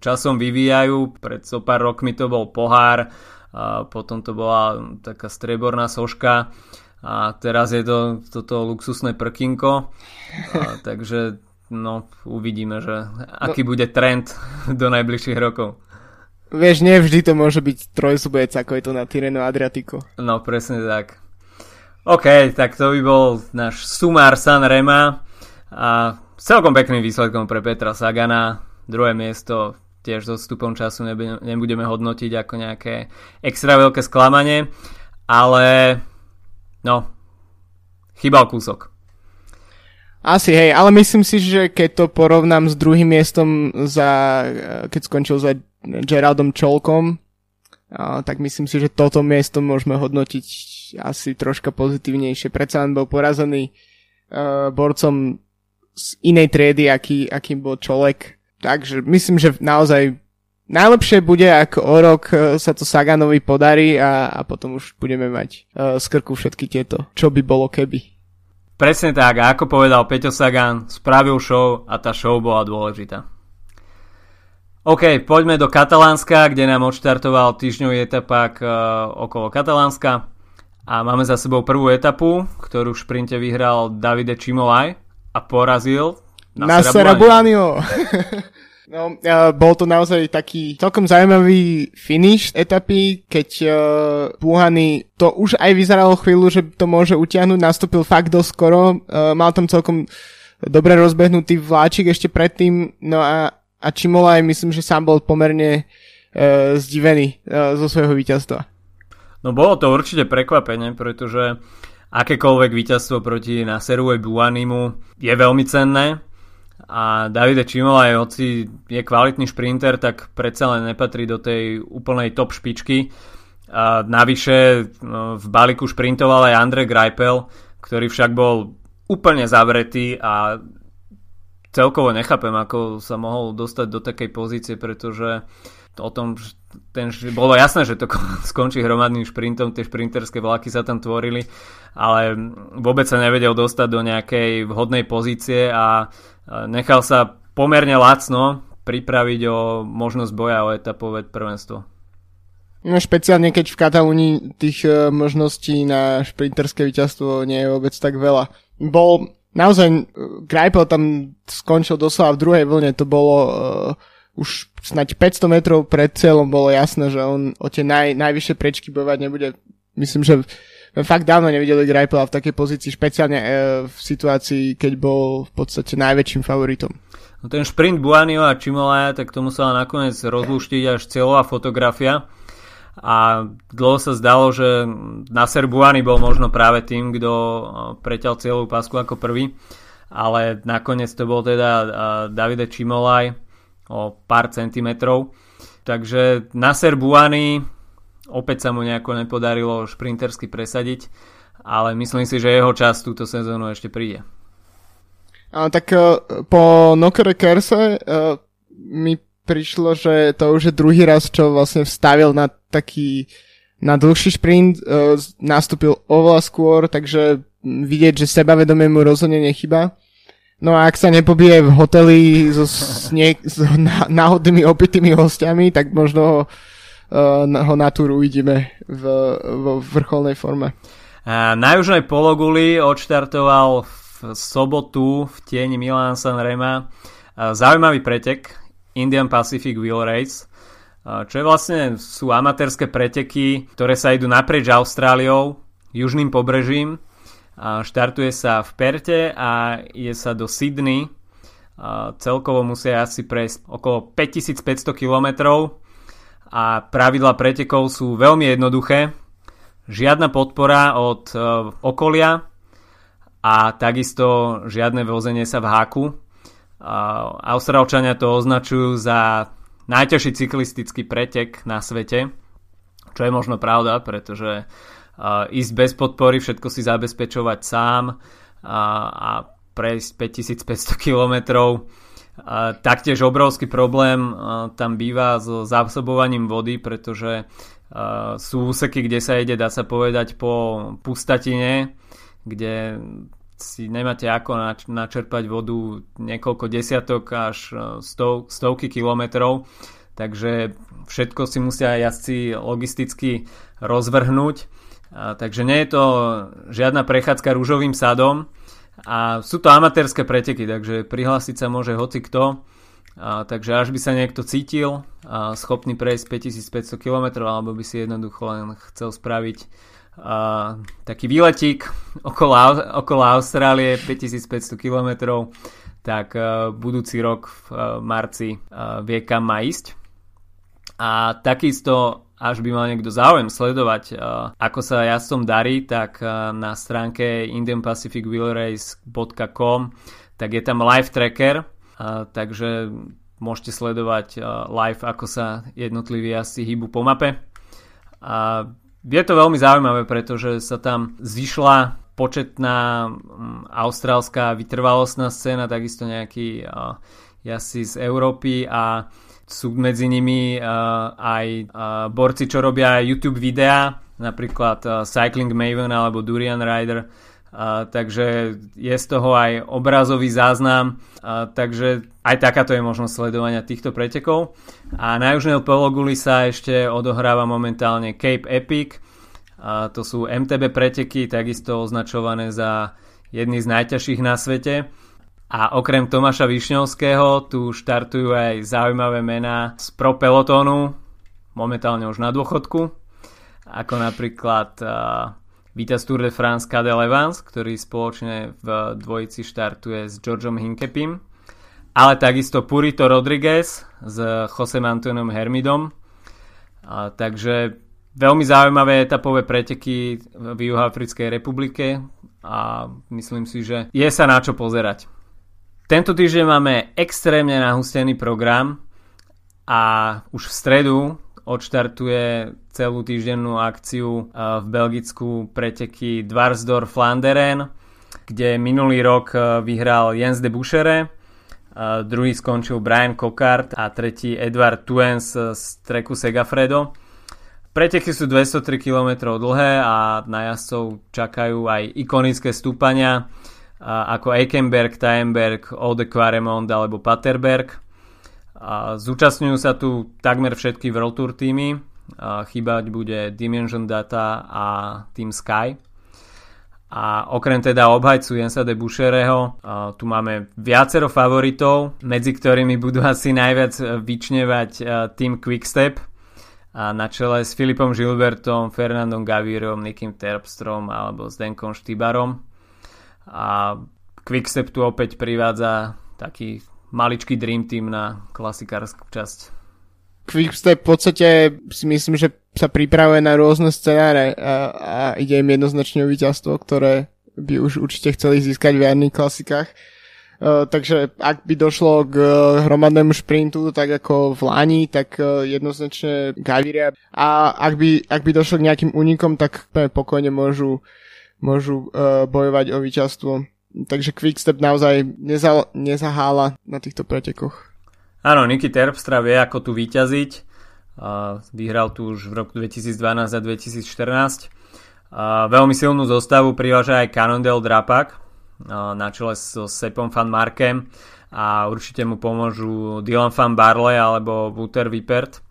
[SPEAKER 1] časom vyvíjajú. Pred so pár rokmi to bol pohár, a potom to bola taká streborná soška a teraz je to toto luxusné prkinko, a, takže no, uvidíme, že aký no, bude trend (laughs) do najbližších rokov.
[SPEAKER 2] Vieš, nevždy to môže byť trojzubec, ako je to na Tireno Adriatico.
[SPEAKER 1] No, presne tak. OK, tak to by bol náš sumár San Rema. A celkom pekným výsledkom pre Petra Sagana. Druhé miesto tiež so stupom času nebudeme hodnotiť ako nejaké extra veľké sklamanie, ale no, chýbal kúsok.
[SPEAKER 2] Asi hej, ale myslím si, že keď to porovnám s druhým miestom za, keď skončil za Geraldom Čolkom, tak myslím si, že toto miesto môžeme hodnotiť asi troška pozitívnejšie. Predsa len bol porazený uh, borcom z inej triedy, aký, akým bol Čolek. Takže myslím, že naozaj najlepšie bude, ak o rok sa to Saganovi podarí a, a potom už budeme mať uh, z všetky tieto, čo by bolo keby.
[SPEAKER 1] Presne tak, a ako povedal Peťo Sagan, spravil show a tá show bola dôležitá. OK, poďme do Katalánska, kde nám odštartoval týždňový etapak uh, okolo Katalánska. A máme za sebou prvú etapu, ktorú v šprinte vyhral Davide Čimolaj a porazil
[SPEAKER 2] Nasera Bulanio. (laughs) No, uh, bol to naozaj taký celkom zaujímavý finish etapy, keď uh, Buhany to už aj vyzeralo chvíľu, že to môže utiahnuť, nastúpil fakt dosť skoro, uh, mal tam celkom dobre rozbehnutý vláčik ešte predtým, no a, a Čimolaj myslím, že sám bol pomerne uh, zdivený uh, zo svojho víťazstva.
[SPEAKER 1] No bolo to určite prekvapenie, pretože akékoľvek víťazstvo proti Naseru Buanimu je veľmi cenné, a Davide Čimola, hoci je kvalitný šprinter, tak predsa len nepatrí do tej úplnej top špičky. A navyše no, v balíku šprintoval aj Andre Greipel, ktorý však bol úplne zavretý a celkovo nechápem, ako sa mohol dostať do takej pozície, pretože o tom ten, bolo jasné, že to (laughs) skončí hromadným šprintom, tie šprinterské vlaky sa tam tvorili, ale vôbec sa nevedel dostať do nejakej vhodnej pozície a nechal sa pomerne lacno pripraviť o možnosť boja o etapové prvenstvo.
[SPEAKER 2] No špeciálne keď v Katalúnii tých uh, možností na šprinterské víťazstvo nie je vôbec tak veľa. Bol naozaj, uh, Greipel tam skončil doslova v druhej vlne, to bolo uh, už snať 500 metrov pred cieľom bolo jasné, že on o tie naj, najvyššie prečky bojovať nebude. Myslím, že fakt dávno nevideli Greipela v takej pozícii, špeciálne e, v situácii, keď bol v podstate najväčším favoritom.
[SPEAKER 1] No ten šprint Buanio a Čimolaja, tak to musela nakoniec rozluštiť až cieľová fotografia a dlho sa zdalo, že Nasser Buani bol možno práve tým, kto e, preťal cieľovú pásku ako prvý, ale nakoniec to bol teda e, Davide Čimolaj o pár centimetrov. Takže Nasser Buani Opäť sa mu nejako nepodarilo šprintersky presadiť, ale myslím si, že jeho čas túto sezónu ešte príde.
[SPEAKER 2] A, tak uh, po Nokere Kerse mi prišlo, že to už je druhý raz, čo vlastne vstavil na taký na dlhší šprint, uh, nastúpil oveľa skôr, takže vidieť, že sebavedomie mu rozhodne nechyba. No a ak sa nepobije v hoteli so, snie- s (laughs) náhodnými opitými hostiami, tak možno uh, ho na túru uvidíme v, v vrcholnej forme.
[SPEAKER 1] A na južnej pologuli odštartoval v sobotu v tieni Milan San Rema zaujímavý pretek Indian Pacific Wheel Race, čo je vlastne sú amatérske preteky, ktoré sa idú naprieč Austráliou, južným pobrežím. Štartuje sa v Perte a ide sa do Sydney. Celkovo musia asi prejsť okolo 5500 kilometrov a pravidla pretekov sú veľmi jednoduché. Žiadna podpora od e, okolia a takisto žiadne vozenie sa v háku. Austrálčania to označujú za najťažší cyklistický pretek na svete, čo je možno pravda, pretože uh, ísť bez podpory, všetko si zabezpečovať sám a prejsť 5500 kilometrov a taktiež obrovský problém tam býva so zásobovaním vody, pretože sú úseky, kde sa ide, dá sa povedať, po pustatine, kde si nemáte ako načerpať vodu niekoľko desiatok až stov, stovky kilometrov, takže všetko si musia jazdci logisticky rozvrhnúť. Takže nie je to žiadna prechádzka rúžovým sadom, a sú to amatérske preteky, takže prihlásiť sa môže hoci kto. A, takže až by sa niekto cítil a schopný prejsť 5500 km alebo by si jednoducho len chcel spraviť uh, taký výletík okolo, okolo Austrálie 5500 km, tak uh, budúci rok v uh, marci uh, vie kam má ísť. A takisto až by mal niekto záujem sledovať, uh, ako sa jazdcom darí, tak uh, na stránke indianpacificwheelrace.com tak je tam live tracker, uh, takže môžete sledovať uh, live, ako sa jednotliví jazdci hýbu po mape. A je to veľmi zaujímavé, pretože sa tam zišla početná um, austrálska vytrvalostná scéna, takisto nejakí uh, jazdci z Európy a sú medzi nimi uh, aj uh, borci, čo robia YouTube videá, napríklad uh, Cycling Maven alebo Durian Rider, uh, takže je z toho aj obrazový záznam, uh, takže aj takáto je možnosť sledovania týchto pretekov. A na južnej pologuli sa ešte odohráva momentálne Cape Epic, uh, to sú MTB preteky, takisto označované za jedny z najťažších na svete. A okrem Tomáša Višňovského tu štartujú aj zaujímavé mená z pro pelotónu, momentálne už na dôchodku, ako napríklad uh, víťaz Tour de France Cadel Evans, ktorý spoločne v dvojici štartuje s Georgeom Hinkepim, ale takisto Purito Rodriguez s Josem Antonom Hermidom. Uh, takže veľmi zaujímavé etapové preteky v Juhoafrickej republike a myslím si, že je sa na čo pozerať. Tento týždeň máme extrémne nahustený program a už v stredu odštartuje celú týždennú akciu eh, v Belgicku preteky Dvarsdorf Flanderen, kde minulý rok eh, vyhral Jens de Buchere, eh, druhý skončil Brian Cockart a tretí Edward Tuens z treku Segafredo. Preteky sú 203 km dlhé a na jazdcov čakajú aj ikonické stúpania ako Eikenberg, Tajenberg, Ode Quaremont alebo Paterberg. Zúčastňujú sa tu takmer všetky World Tour týmy. Chýbať bude Dimension Data a Team Sky. A okrem teda obhajcu Jensa de Buchereho, tu máme viacero favoritov, medzi ktorými budú (laughs) asi najviac vyčnevať Team Quickstep a na čele s Filipom Gilbertom, Fernandom Gavírom, Nikim Terpstrom alebo Zdenkom Štybarom a Quickstep tu opäť privádza taký maličký dream team na klasikárskú časť.
[SPEAKER 2] Quickstep v podstate si myslím, že sa pripravuje na rôzne scenáre a, a ide im jednoznačne o víťazstvo, ktoré by už určite chceli získať v jarných klasikách. Uh, takže ak by došlo k uh, hromadnému šprintu, tak ako v Lani, tak uh, jednoznačne Gaviria. A ak by, ak by došlo k nejakým únikom, tak pokojne môžu môžu uh, bojovať o víťazstvo. Takže Quickstep naozaj neza, nezahála na týchto pretekoch.
[SPEAKER 1] Áno, Niky Terpstra vie, ako tu vyťaziť. Vyhral tu už v roku 2012 a 2014. Uh, veľmi silnú zostavu priváža aj Cannondale Drapak na čele so Sepom Van Markem a určite mu pomôžu Dylan Van Barley alebo Wouter Vipert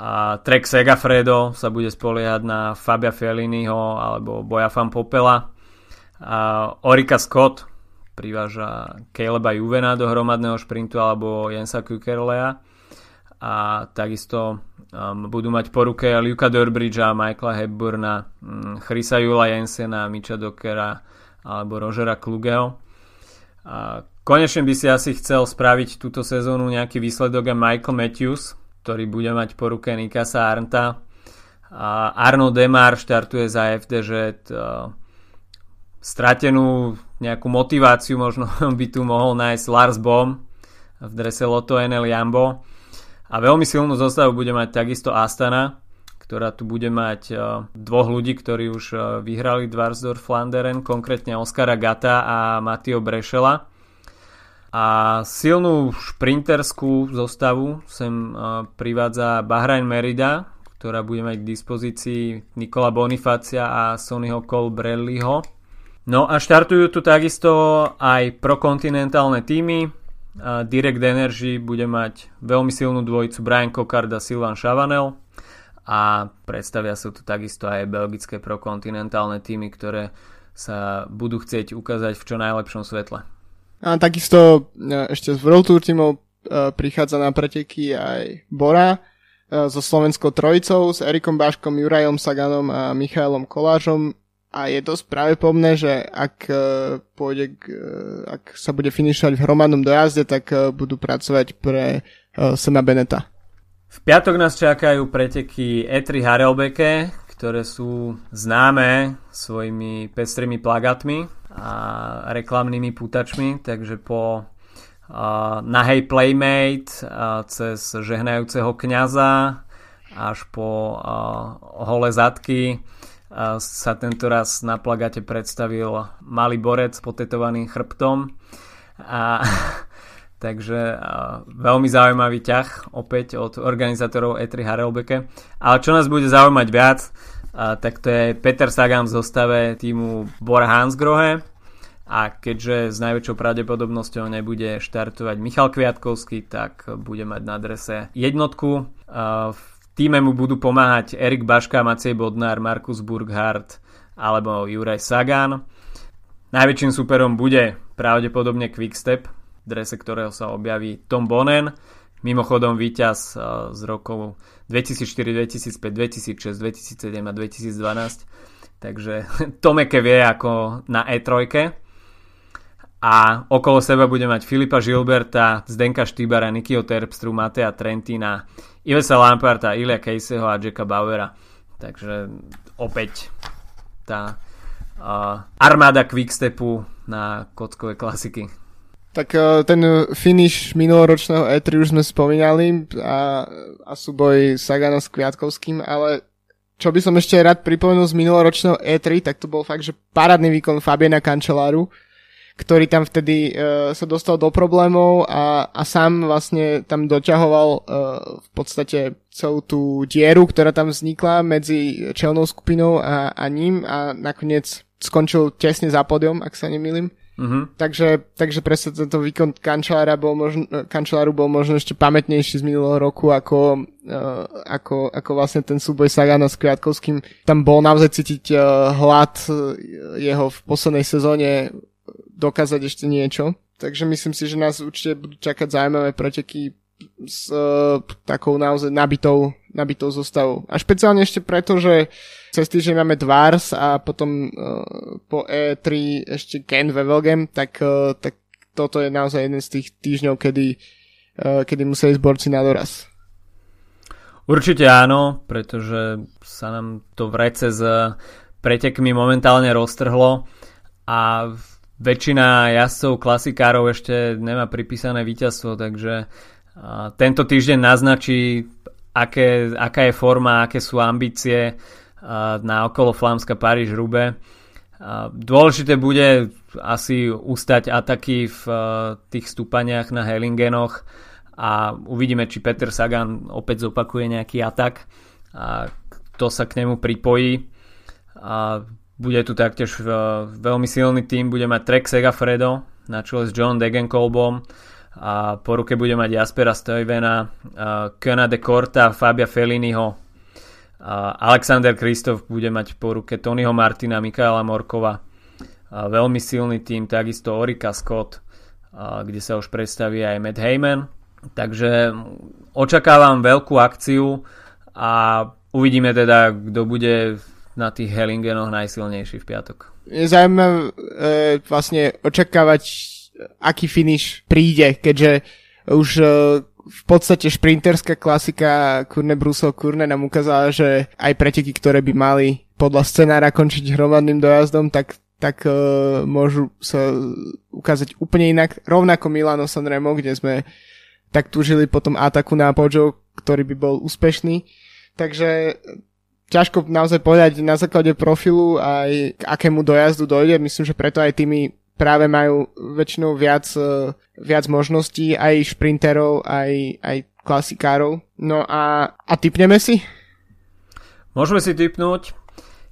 [SPEAKER 1] a Trek Segafredo sa bude spoliehať na Fabia Felliniho alebo Boja Fan Popela a Orika Scott priváža Caleba Juvena do hromadného šprintu alebo Jensa Kukerlea a takisto um, budú mať po ruke Luka Durbridge a Michaela Hepburna, um, Chrisa Jula Jensena, Micha Dokera alebo Rogera Klugeho. A konečne by si asi chcel spraviť túto sezónu nejaký výsledok a Michael Matthews, ktorý bude mať po ruke Nikasa Arnta. A Arno Demar štartuje za FDŽ stratenú nejakú motiváciu možno (laughs) by tu mohol nájsť Lars Bom v drese Lotto NL Jambo a veľmi silnú zostavu bude mať takisto Astana ktorá tu bude mať dvoch ľudí, ktorí už vyhrali Dvarsdorf Flanderen, konkrétne Oskara Gata a Matio Brešela a silnú šprinterskú zostavu sem privádza Bahrain Merida, ktorá bude mať k dispozícii Nikola Bonifácia a Sonnyho Colbrelliho. No a štartujú tu takisto aj prokontinentálne týmy. Direct Energy bude mať veľmi silnú dvojicu Brian Cockard a Silvan Chavanel a predstavia sa tu takisto aj belgické prokontinentálne týmy, ktoré sa budú chcieť ukázať v čo najlepšom svetle.
[SPEAKER 2] A takisto e, ešte z World Tour tímov e, prichádza na preteky aj Bora so slovenskou trojicou, s Erikom Baškom, Jurajom Saganom a Michailom Kolážom a je dosť pravdepodobné, že ak, uh, pôjde, uh, ak sa bude finišovať v hromadnom dojazde, tak uh, budú pracovať pre Sema Beneta.
[SPEAKER 1] V piatok nás čakajú preteky E3 Harelbeke, ktoré sú známe svojimi pestrými plagátmi a reklamnými pútačmi, takže po uh, nahej Playmate uh, cez žehnajúceho kňaza až po uh, hole zadky sa tento raz na plagate predstavil malý borec s potetovaným chrbtom a (laughs) takže veľmi zaujímavý ťah opäť od organizátorov E3 Harelbeke ale čo nás bude zaujímať viac tak to je Peter Sagan v zostave týmu Bora Hansgrohe a keďže s najväčšou pravdepodobnosťou nebude štartovať Michal Kviatkovský, tak bude mať na adrese jednotku. Týme mu budú pomáhať Erik Baška, Macej Bodnár, Markus Burghardt alebo Juraj Sagan. Najväčším superom bude pravdepodobne Quickstep, v drese ktorého sa objaví Tom Bonen, mimochodom víťaz eh, z rokov 2004, 2005, 2006, 2007 a 2012. Takže (laughs) Tomeke vie ako na E3 a okolo seba bude mať Filipa Žilberta, Zdenka Štýbara, Nikio Terpstru, Matea Trentina, Ivesa Lamparta, Ilia Caseyho a Jacka Bauera. Takže opäť tá uh, armáda Quickstepu na kockové klasiky.
[SPEAKER 2] Tak uh, ten finish minuloročného E3 už sme spomínali a, a súboj Sagana s Kviatkovským, ale čo by som ešte rád pripomenul z minuloročného E3, tak to bol fakt, že parádny výkon Fabiana Kančeláru, ktorý tam vtedy uh, sa dostal do problémov a, a sám vlastne tam doťahoval uh, v podstate celú tú dieru, ktorá tam vznikla medzi čelnou skupinou a, a ním a nakoniec skončil tesne za podium, ak sa nemýlim. Uh-huh. Takže, takže presne tento výkon kančelára bol možno, kančeláru bol možno ešte pamätnejší z minulého roku ako, uh, ako, ako vlastne ten súboj Sagana s Kviatkovským. Tam bol naozaj cítiť uh, hlad jeho v poslednej sezóne dokázať ešte niečo. Takže myslím si, že nás určite budú čakať zaujímavé preteky s uh, takou naozaj nabitou, nabitou zostavou. A špeciálne ešte preto, že cez týždeň máme Dvars a potom uh, po E3 ešte Ken ve tak, uh, tak toto je naozaj jeden z tých týždňov, kedy, uh, kedy museli zborci na doraz.
[SPEAKER 1] Určite áno, pretože sa nám to vrece s pretekmi momentálne roztrhlo a väčšina jazdcov klasikárov ešte nemá pripísané víťazstvo, takže tento týždeň naznačí, aké, aká je forma, aké sú ambície na okolo Flámska Paríž Rube. Dôležité bude asi ustať ataky v tých stúpaniach na Hellingenoch a uvidíme, či Peter Sagan opäť zopakuje nejaký atak a kto sa k nemu pripojí. A bude tu taktiež uh, veľmi silný tým, bude mať Trek Segafredo na čele s John Degenkolbom a po ruke bude mať Jaspera Stuyvena, uh, Kena de Korta, Fabia Feliniho, uh, Alexander Kristof bude mať po ruke Tonyho Martina, Mikaela Morkova, veľmi silný tým, takisto Orika Scott, kde sa už predstaví aj Matt Heyman. Takže očakávam veľkú akciu a uvidíme teda, kto bude na tých Hellingenoch najsilnejší v piatok.
[SPEAKER 2] Je zaujímavé e, vlastne očakávať, aký finish príde, keďže už e, v podstate šprinterská klasika Kurne Brusel Kurne nám ukázala, že aj preteky, ktoré by mali podľa scenára končiť hromadným dojazdom, tak tak uh, môžu sa ukázať úplne inak. Rovnako Milano Sanremo, kde sme tak tužili potom ataku na Pojo, ktorý by bol úspešný. Takže ťažko naozaj povedať na základe profilu aj k akému dojazdu dojde. Myslím, že preto aj tými práve majú väčšinou viac, e, viac možností aj šprinterov, aj, aj klasikárov. No a, a typneme si?
[SPEAKER 1] Môžeme si typnúť.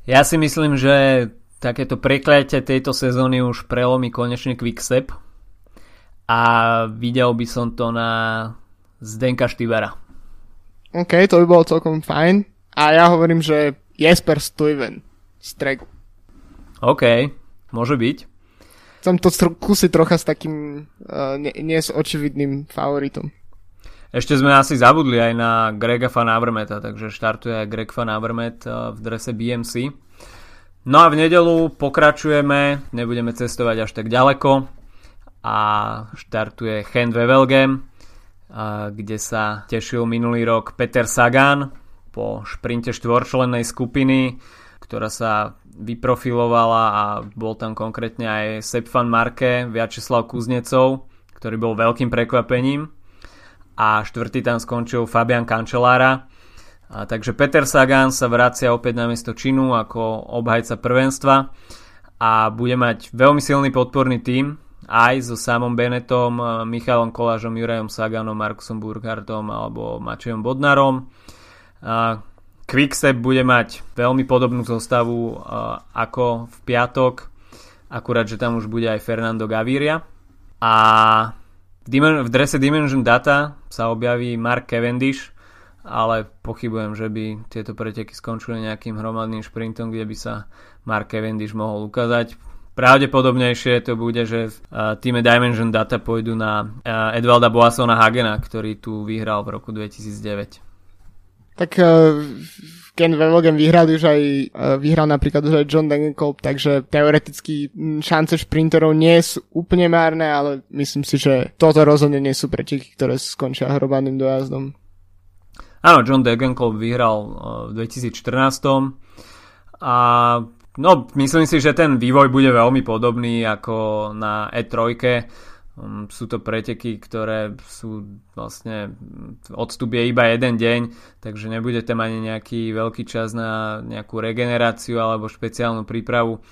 [SPEAKER 1] Ja si myslím, že takéto prekliatie tejto sezóny už prelomí konečne Quickstep a videl by som to na Zdenka Štývera.
[SPEAKER 2] OK, to by bolo celkom fajn. A ja hovorím, že Jesper Stuyven z Tregu.
[SPEAKER 1] OK, môže byť.
[SPEAKER 2] Chcem to kúsiť trocha s takým uh, nie, nie s očividným favoritom.
[SPEAKER 1] Ešte sme asi zabudli aj na Grega Van Avermeta, takže štartuje aj Greg Van Avermet v drese BMC. No a v nedelu pokračujeme, nebudeme cestovať až tak ďaleko a štartuje Hen Wevelgem, kde sa tešil minulý rok Peter Sagan po šprinte štvorčlennej skupiny, ktorá sa vyprofilovala a bol tam konkrétne aj Sepp van Marke, Vyacheslav Kuznecov, ktorý bol veľkým prekvapením a štvrtý tam skončil Fabian Cancellara. A takže Peter Sagan sa vracia opäť na miesto Činu ako obhajca prvenstva a bude mať veľmi silný podporný tím aj so Samom Benetom, Michalom Kolážom, Jurajom Saganom, Markusom Burkhartom alebo Mačejom Bodnarom. Quickstep bude mať veľmi podobnú zostavu ako v piatok, akurát, že tam už bude aj Fernando Gaviria. A v drese Dimension Data sa objaví Mark Cavendish, ale pochybujem, že by tieto preteky skončili nejakým hromadným šprintom, kde by sa Mark Cavendish mohol ukázať. Pravdepodobnejšie to bude, že v týme Dimension Data pôjdu na Edvalda Boasona Hagena, ktorý tu vyhral v roku 2009.
[SPEAKER 2] Tak uh, Ken Wevelgem vyhrali už aj, uh, vyhral napríklad už aj John Degenkolb, takže teoreticky šance šprinterov nie sú úplne márne, ale myslím si, že toto rozhodne nie sú preteky, ktoré skončia hromadným dojazdom.
[SPEAKER 1] Áno, John Degenkolb vyhral uh, v 2014 a no, myslím si, že ten vývoj bude veľmi podobný ako na E3 Um, sú to preteky, ktoré sú vlastne odstup je iba jeden deň, takže nebudete mať nejaký veľký čas na nejakú regeneráciu alebo špeciálnu prípravu.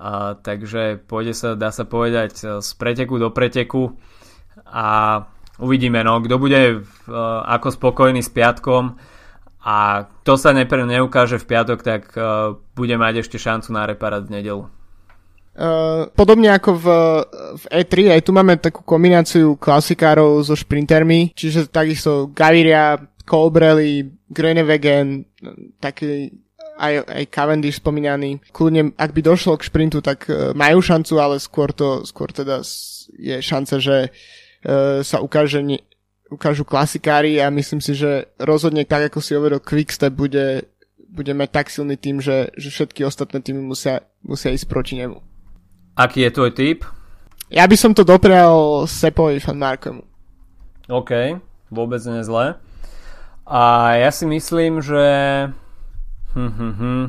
[SPEAKER 1] A, takže pôjde sa, dá sa povedať, z preteku do preteku a uvidíme, no, kto bude uh, ako spokojný s piatkom a kto sa neukáže v piatok, tak uh, bude mať ešte šancu na reparát v nedelu.
[SPEAKER 2] Uh, podobne ako v, v E3, aj tu máme takú kombináciu klasikárov so šprintermi, čiže takisto Gaviria, Colbrelli, Groenewegen, taký aj, aj Cavendish spomínaný. Kľudne, ak by došlo k šprintu, tak uh, majú šancu, ale skôr to, skôr teda je šanca, že uh, sa ukáže, ne, ukážu klasikári a myslím si, že rozhodne tak, ako si hovoril, Quickstep bude, bude mať tak silný tým, že, že všetky ostatné týmy musia, musia ísť proti nemu.
[SPEAKER 1] Aký je tvoj typ?
[SPEAKER 2] Ja by som to doprial Sepovi fan Markomu.
[SPEAKER 1] OK, vôbec nezle. A ja si myslím, že... Hm, hm, hm.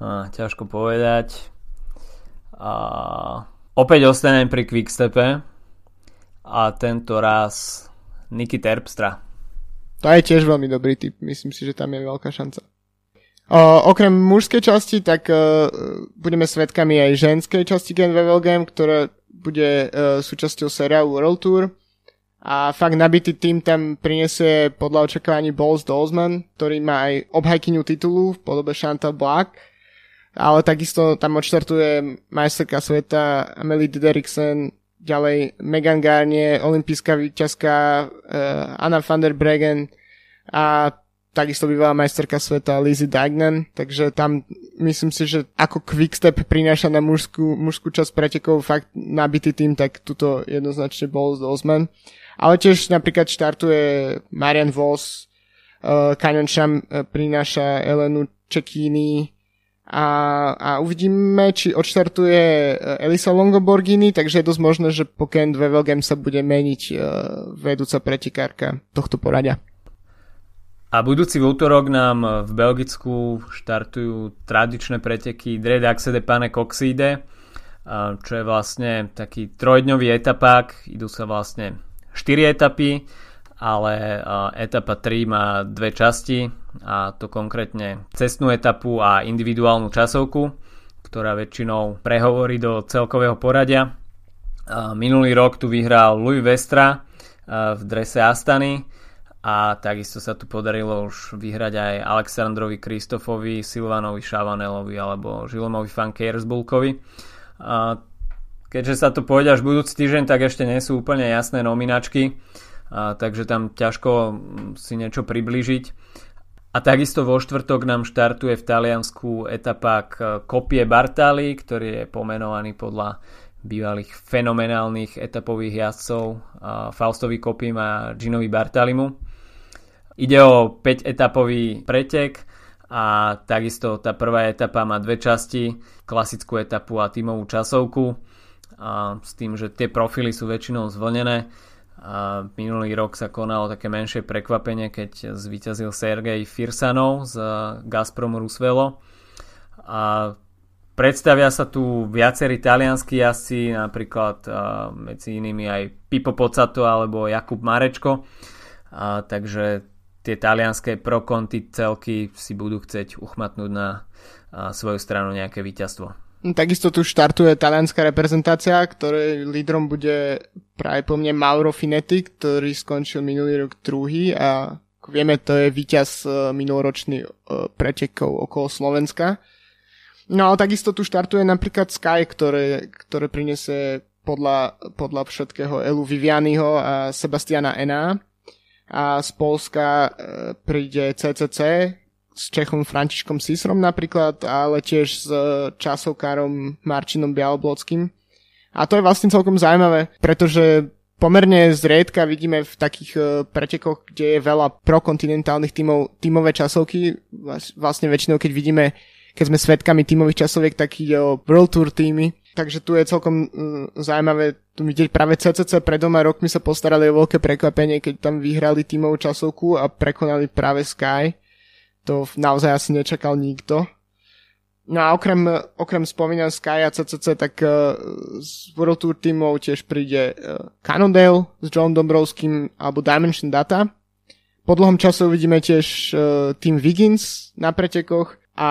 [SPEAKER 1] A, ťažko povedať. A, opäť ostanem pri Quickstepe a tento raz Niky Terpstra.
[SPEAKER 2] To je tiež veľmi dobrý typ. Myslím si, že tam je veľká šanca. Okrem mužskej časti, tak uh, budeme svetkami aj ženskej časti Gen Level Game, ktorá bude uh, súčasťou seriálu World Tour. A fakt nabitý tým tam prinesie podľa očakávaní Balls Dolzman, ktorý má aj obhajkyňu titulu v podobe Chantal Black. Ale takisto tam odštartuje majsterka sveta Amelie Dideriksen, ďalej Megan Garnier, olimpijská víťazka uh, Anna van der Bregen a takisto bývalá majsterka sveta Lizzie Dagnan, takže tam myslím si, že ako Quickstep prináša na mužskú, mužskú časť pretekov fakt nabitý tým, tak tuto jednoznačne bol z Osman. Ale tiež napríklad štartuje Marian Voss, uh, Canyon Sham uh, prináša Elenu Čekíny a, a uvidíme, či odštartuje uh, Elisa Longoborgini, takže je dosť možné, že po Ken Wevelgem sa bude meniť uh, vedúca pretekárka tohto poradia.
[SPEAKER 1] A budúci útorok nám v Belgicku štartujú tradičné preteky Dread Axe de Pane Coxide, čo je vlastne taký trojdňový etapák. Idú sa vlastne 4 etapy, ale etapa 3 má dve časti a to konkrétne cestnú etapu a individuálnu časovku, ktorá väčšinou prehovorí do celkového poradia. Minulý rok tu vyhral Louis Vestra v drese Astany, a takisto sa tu podarilo už vyhrať aj Aleksandrovi Kristofovi, Silvanovi Šavanelovi alebo Žilomovi Fan Kersbulkovi. A keďže sa to pôjde až budúci týždeň, tak ešte nie sú úplne jasné nominačky, a takže tam ťažko si niečo priblížiť. A takisto vo štvrtok nám štartuje v Taliansku etapák Kopie Bartali, ktorý je pomenovaný podľa bývalých fenomenálnych etapových jazdcov Faustovi Kopim a Ginovi Bartalimu. Ide o 5 etapový pretek a takisto tá prvá etapa má dve časti, klasickú etapu a tímovú časovku a s tým, že tie profily sú väčšinou zvlnené. A minulý rok sa konalo také menšie prekvapenie, keď zvíťazil Sergej Firsanov z Gazpromu Rusvelo. A Predstavia sa tu viacerí talianskí jazdci, napríklad medzi inými aj Pipo Pocato alebo Jakub Marečko. Uh, takže tie talianské prokonty celky si budú chcieť uchmatnúť na svoju stranu nejaké víťazstvo.
[SPEAKER 2] Takisto tu štartuje talianská reprezentácia, ktorej lídrom bude práve po mne Mauro Finetti, ktorý skončil minulý rok druhý a ako vieme, to je víťaz minuloročný pretekov okolo Slovenska. No ale takisto tu štartuje napríklad Sky, ktoré, ktoré prinesie podľa, podľa všetkého Elu Vivianiho a Sebastiana Ena. A z Polska e, príde CCC s Čechom Františkom Sisrom napríklad, ale tiež s časovkárom Marčinom Bialoblockým. A to je vlastne celkom zaujímavé, pretože pomerne zriedka vidíme v takých uh, pretekoch, kde je veľa prokontinentálnych tímov, tímové časovky. Vlastne väčšinou, keď vidíme keď sme svetkami tímových časoviek, tak ide o World Tour týmy. Takže tu je celkom uh, zaujímavé tu vidieť práve CCC pred doma rokmi sa postarali o veľké prekvapenie, keď tam vyhrali tímovú časovku a prekonali práve Sky. To naozaj asi nečakal nikto. No a okrem, okrem spomínaného Sky a CCC, tak uh, z World Tour tímov tiež príde uh, Cannondale s John Dombrovským alebo Dimension Data. Po dlhom čase uvidíme tiež uh, Team Wiggins na pretekoch a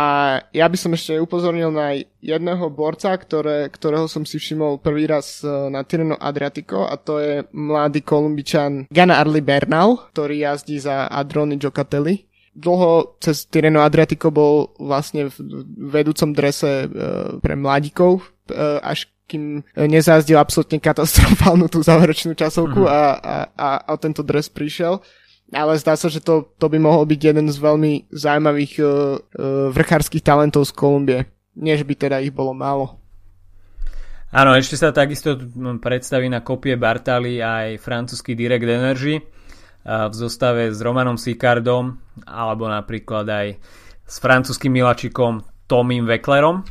[SPEAKER 2] ja by som ešte upozornil na jedného borca, ktoré, ktorého som si všimol prvý raz e, na Tireno Adriatico a to je mladý kolumbičan Gana Arli Bernal, ktorý jazdí za Adrony Giocatelli. Dlho cez Tireno Adriatico bol vlastne v vedúcom drese e, pre mladíkov, e, až kým nezázdil absolútne katastrofálnu tú záverečnú časovku mm. a, a, a, a tento dres prišiel ale zdá sa, že to, to by mohol byť jeden z veľmi zaujímavých uh, vrchárskych talentov z Kolumbie. Nie, by teda ich bolo málo.
[SPEAKER 1] Áno, ešte sa takisto predstaví na kopie Bartali aj francúzsky Direct Energy uh, v zostave s Romanom Sicardom alebo napríklad aj s francúzským milačikom Tomím Veklerom.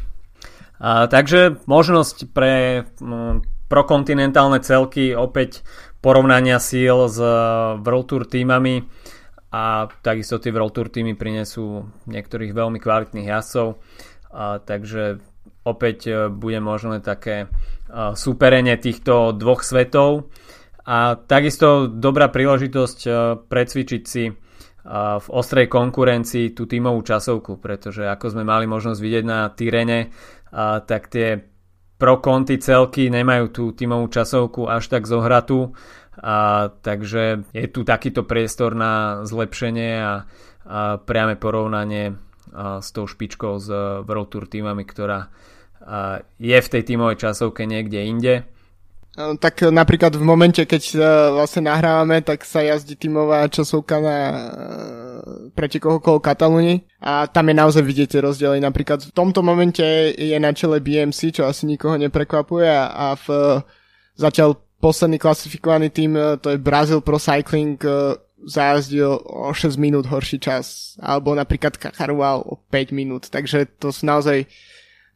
[SPEAKER 1] Takže možnosť pre um, prokontinentálne celky opäť porovnania síl s eh, World Tour týmami a takisto tie World Tour týmy prinesú niektorých veľmi kvalitných jazdcov. A takže opäť eh, bude možné také eh, súperenie týchto dvoch svetov. A takisto dobrá príležitosť precvičiť si v ostrej konkurencii tú tímovú časovku, pretože ako sme mali možnosť vidieť na Tyrene, tak tie pro konty celky nemajú tú tímovú časovku až tak zohratú, a, takže je tu takýto priestor na zlepšenie a, a priame porovnanie a, s tou špičkou z World Tour týmami, ktorá a, je v tej tímovej časovke niekde inde.
[SPEAKER 2] Tak napríklad v momente, keď vlastne nahrávame, tak sa jazdí tímová časovka na pretekoch okolo Katalúny a tam je naozaj vidieť rozdiely. Napríklad v tomto momente je na čele BMC, čo asi nikoho neprekvapuje. A, v, zatiaľ posledný klasifikovaný tým, to je Brazil Pro Cycling, zajazdil o 6 minút horší čas, alebo napríklad Carual o 5 minút, takže to sú naozaj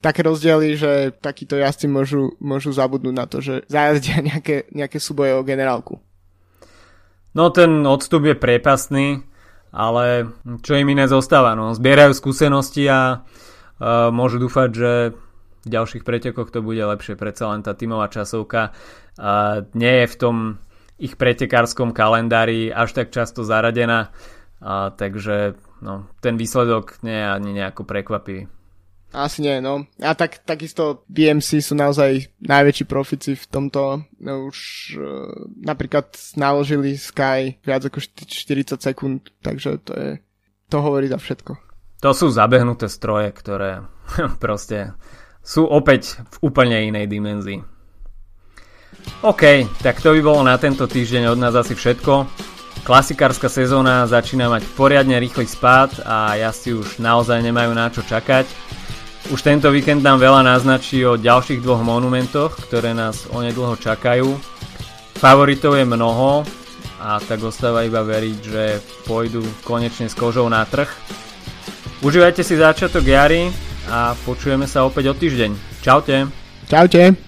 [SPEAKER 2] také rozdiely, že takíto jazdci môžu, môžu zabudnúť na to, že zajazdia (laughs) nejaké, nejaké súboje o generálku.
[SPEAKER 1] No ten odstup je priepasný, ale čo im iné zostáva? No, zbierajú skúsenosti a uh, môžu dúfať, že v ďalších pretekoch to bude lepšie. Predsa len tá tímová časovka uh, nie je v tom ich pretekárskom kalendári až tak často zaradená, uh, takže no, ten výsledok nie je ani nejako prekvapivý.
[SPEAKER 2] Asi nie, no. A tak, takisto BMC sú naozaj najväčší profici v tomto. No, už uh, napríklad naložili Sky viac ako 40 sekúnd, takže to je, to hovorí za všetko.
[SPEAKER 1] To sú zabehnuté stroje, ktoré (laughs) proste sú opäť v úplne inej dimenzii. OK, tak to by bolo na tento týždeň od nás asi všetko. Klasikárska sezóna začína mať poriadne rýchly spád a jazdci už naozaj nemajú na čo čakať. Už tento víkend nám veľa naznačí o ďalších dvoch monumentoch, ktoré nás onedlho čakajú. Favoritov je mnoho a tak ostáva iba veriť, že pôjdu konečne s kožou na trh. Užívajte si začiatok jary a počujeme sa opäť o týždeň. Čaute.
[SPEAKER 2] Čaute.